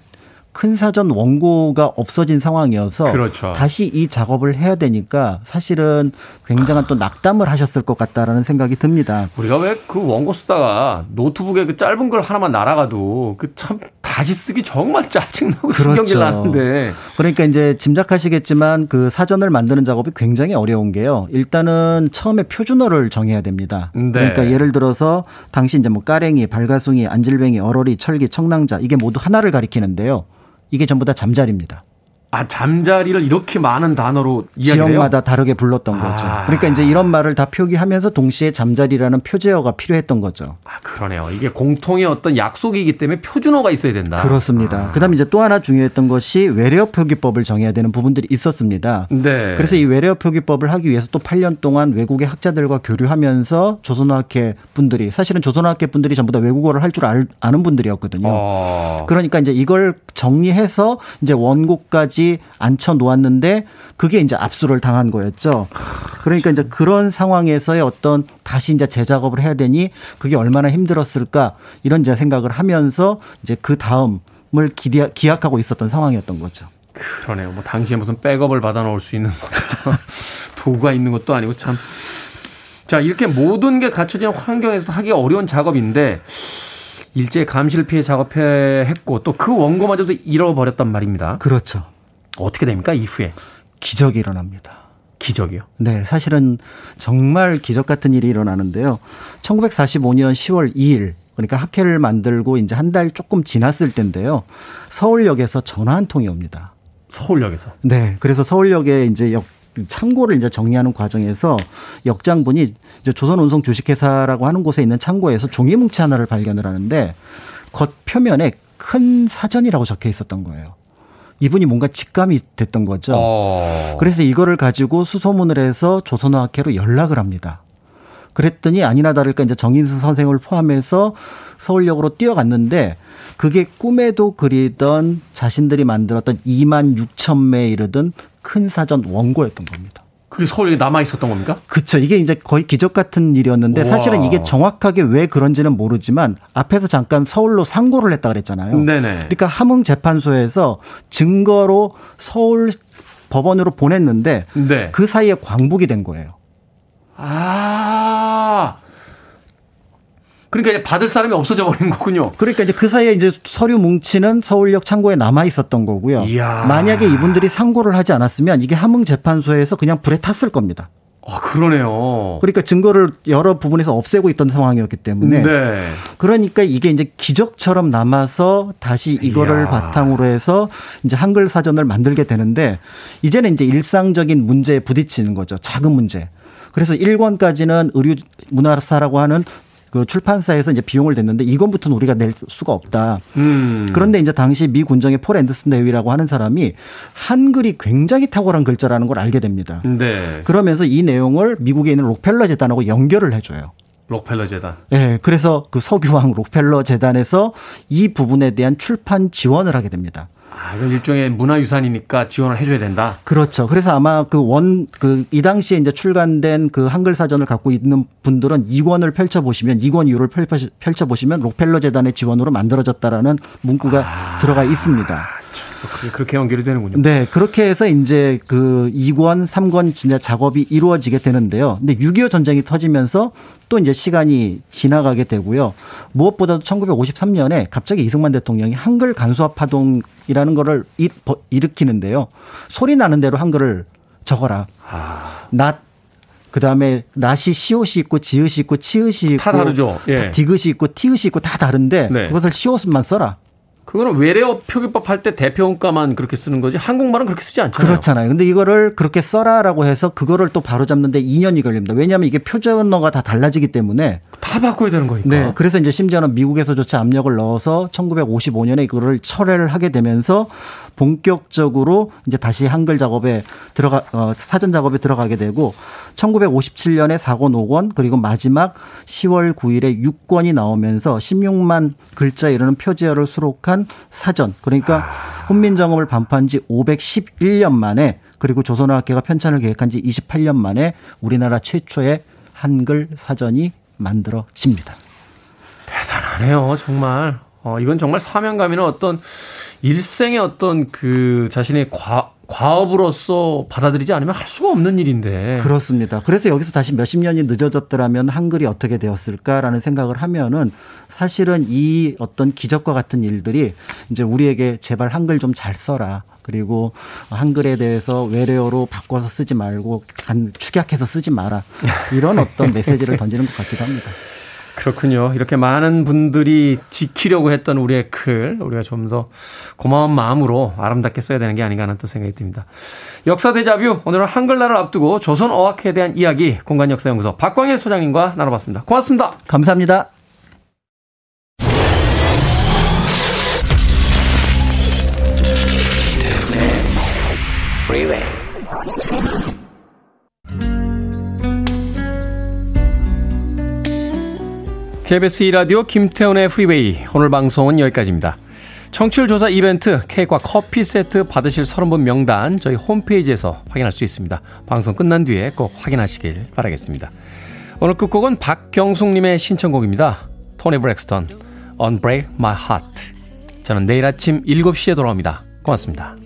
큰 사전 원고가 없어진 상황이어서 그렇죠. 다시 이 작업을 해야 되니까 사실은 굉장한 또 낙담을 하셨을 것 같다라는 생각이 듭니다. 우리가 왜 그 원고 쓰다가 노트북에 그 짧은 걸 하나만 날아가도 그참다 다시 쓰기 정말 짜증나고 그렇죠. 신경질 나는데. 그러니까 이제 짐작하시겠지만 그 사전을 만드는 작업이 굉장히 어려운 게요. 일단은 처음에 표준어를 정해야 됩니다. 네. 그러니까 예를 들어서 당시 이제 뭐 까랭이, 발가숭이, 안질뱅이, 얼얼이, 철기, 청랑자 이게 모두 하나를 가리키는데요. 이게 전부 다 잠자리입니다. 아, 잠자리를 이렇게 많은 단어로 이야기해요? 지역마다 다르게 불렀던 아. 거죠. 그러니까 이제 이런 말을 다 표기하면서 동시에 잠자리라는 표제어가 필요했던 거죠. 아, 그러네요. 이게 공통의 어떤 약속이기 때문에 표준어가 있어야 된다. 그렇습니다. 그다음에 이제 또 하나 중요했던 것이 외래어 표기법을 정해야 되는 부분들이 있었습니다. 네. 그래서 이 외래어 표기법을 하기 위해서 또 8년 동안 외국의 학자들과 교류하면서 조선어학회 분들이 사실은 조선어학회 분들이 전부 다 외국어를 할 줄 아는 분들이었거든요. 어. 그러니까 이제 이걸 정리해서 이제 원고까지 앉혀 놓았는데 그게 이제 압수를 당한 거였죠. 그러니까 이제 그런 상황에서의 어떤 다시 이제 재작업을 해야 되니 그게 얼마나 힘들었을까 이런 이제 생각을 하면서 이제 그 다음을 기대, 기약 하고 있었던 상황이었던 거죠. 그러네요. 뭐 당시에 무슨 백업을 받아 놓을 수 있는 도구가 있는 것도 아니고 참. 자, 이렇게 모든 게 갖춰진 환경에서 하기 어려운 작업인데 일제 감시를 피해 작업했고 또 그 원고마저도 잃어버렸단 말입니다. 그렇죠. 어떻게 됩니까? 이후에 기적이 일어납니다. 기적이요. 네, 사실은 정말 기적 같은 일이 일어나는데요. 1945년 10월 2일 그러니까 학회를 만들고 이제 한 달 조금 지났을 때인데요. 서울역에서 전화 한 통이 옵니다. 서울역에서. 네, 그래서 서울역에 이제 역 창고를 이제 정리하는 과정에서 역장분이 이제 조선운송 주식회사라고 하는 곳에 있는 창고에서 종이 뭉치 하나를 발견을 하는데 겉 표면에 큰 사전이라고 적혀 있었던 거예요. 이분이 뭔가 직감이 됐던 거죠. 어. 그래서 이거를 가지고 수소문을 해서 조선어학회로 연락을 합니다. 그랬더니 아니나 다를까 이제 정인수 선생을 포함해서 서울역으로 뛰어갔는데 그게 꿈에도 그리던 자신들이 만들었던 2만 6천 매에 이르던 큰 사전 원고였던 겁니다. 그게 서울역에 남아 있었던 겁니까? 그쵸. 이게 이제 거의 기적 같은 일이었는데 우와. 사실은 이게 정확하게 왜 그런지는 모르지만 앞에서 잠깐 서울로 상고를 했다 그랬잖아요. 네네. 그러니까 함흥 재판소에서 증거로 서울 법원으로 보냈는데 네. 그 사이에 광복이 된 거예요. 아. 그러니까 이제 받을 사람이 없어져 버린 거군요. 그러니까 이제 그 사이에 이제 서류 뭉치는 서울역 창고에 남아 있었던 거고요. 이야. 만약에 이분들이 상고를 하지 않았으면 이게 함흥 재판소에서 그냥 불에 탔을 겁니다. 아, 그러네요. 그러니까 증거를 여러 부분에서 없애고 있던 상황이었기 때문에 네. 그러니까 이게 이제 기적처럼 남아서 다시 이거를 이야. 바탕으로 해서 이제 한글 사전을 만들게 되는데 이제는 이제 일상적인 문제에 부딪히는 거죠. 작은 문제. 그래서 1권까지는 의류 문화사라고 하는 그 출판사에서 이제 비용을 냈는데 이건부터는 우리가 낼 수가 없다. 음. 그런데 이제 당시 미 군정의 폴 앤더슨 대위라고 하는 사람이 한글이 굉장히 탁월한 글자라는 걸 알게 됩니다. 네. 그러면서 이 내용을 미국에 있는 록펠러 재단하고 연결을 해줘요. 록펠러 재단. 예, 그래서 그 석유왕 록펠러 재단에서 이 부분에 대한 출판 지원을 하게 됩니다. 아, 이건 일종의 문화유산이니까 지원을 해줘야 된다. 그렇죠. 그래서 아마 그 원, 그, 이 당시에 이제 출간된 그 한글 사전을 갖고 있는 분들은 2권을 펼쳐보시면, 2권 이유를 펼쳐- 펼쳐보시면 록펠러 재단의 지원으로 만들어졌다라는 문구가 들어가 있습니다. 그렇게 연결이 되는군요. 네, 그렇게 해서 이제 그 2권, 3권 진짜 작업이 이루어지게 되는데요. 근데 6.25 전쟁이 터지면서 또 이제 시간이 지나가게 되고요. 무엇보다도 1953년에 갑자기 이승만 대통령이 한글 간수화 파동이라는 거를 일- 버- 일으키는데요. 소리 나는 대로 한글을 적어라. 낫, 그 다음에 낫이 시옷이 있고 지읒이 있고 치읒이 있고 다 다르죠. 예. 다 디귿이 있고 티읒이 있고 다 다른데 네. 그것을 시옷만 써라. 그거는 외래어 표기법 할 때 대표원가만 그렇게 쓰는 거지 한국말은 그렇게 쓰지 않잖아요. 그렇잖아요. 근데 이거를 그렇게 써라라고 해서 그거를 또 바로 잡는데 2년이 걸립니다. 왜냐하면 이게 표준어가 다 달라지기 때문에. 다 바꿔야 되는 거니까. 네. 그래서 이제 심지어는 미국에서조차 압력을 넣어서 1955년에 이거를 철회를 하게 되면서 본격적으로 이제 다시 한글 작업에 들어가 어, 사전 작업에 들어가게 되고 1957년에 4권 5권 그리고 마지막 10월 9일에 6권이 나오면서 16만 글자 이르는 표제어를 수록한 사전 그러니까 훈민정음을 반포한 지 511년 만에 그리고 조선어학회가 편찬을 계획한 지 28년 만에 우리나라 최초의 한글 사전이 만들어집니다. 대단하네요, 정말. 어, 이건 정말 사명감이나 어떤 일생의 어떤 그 자신의 과, 과업으로서 받아들이지 않으면 할 수가 없는 일인데. 그렇습니다. 그래서 여기서 다시 몇십 년이 늦어졌더라면 한글이 어떻게 되었을까라는 생각을 하면은 사실은 이 어떤 기적과 같은 일들이 이제 우리에게 제발 한글 좀 잘 써라. 그리고 한글에 대해서 외래어로 바꿔서 쓰지 말고 간, 축약해서 쓰지 마라. 이런 어떤 메시지를 던지는 것 같기도 합니다. 그렇군요. 이렇게 많은 분들이 지키려고 했던 우리의 글, 우리가 좀 더 고마운 마음으로 아름답게 써야 되는 게 아닌가 하는 또 생각이 듭니다. 역사 대자뷰, 오늘은 한글날을 앞두고 조선 어학에 대한 이야기, 공간역사연구소 박광일 소장님과 나눠봤습니다. 고맙습니다. 감사합니다. KBS 2라디오 김태훈의 프리웨이 오늘 방송은 여기까지입니다. 청취율 조사 이벤트 케이크와 커피 세트 받으실 30분 명단 저희 홈페이지에서 확인할 수 있습니다. 방송 끝난 뒤에 꼭 확인하시길 바라겠습니다. 오늘 끝곡은 박경숙님의 신청곡입니다. 토니 브렉스턴 Unbreak My Heart 저는 내일 아침 7시에 돌아옵니다. 고맙습니다.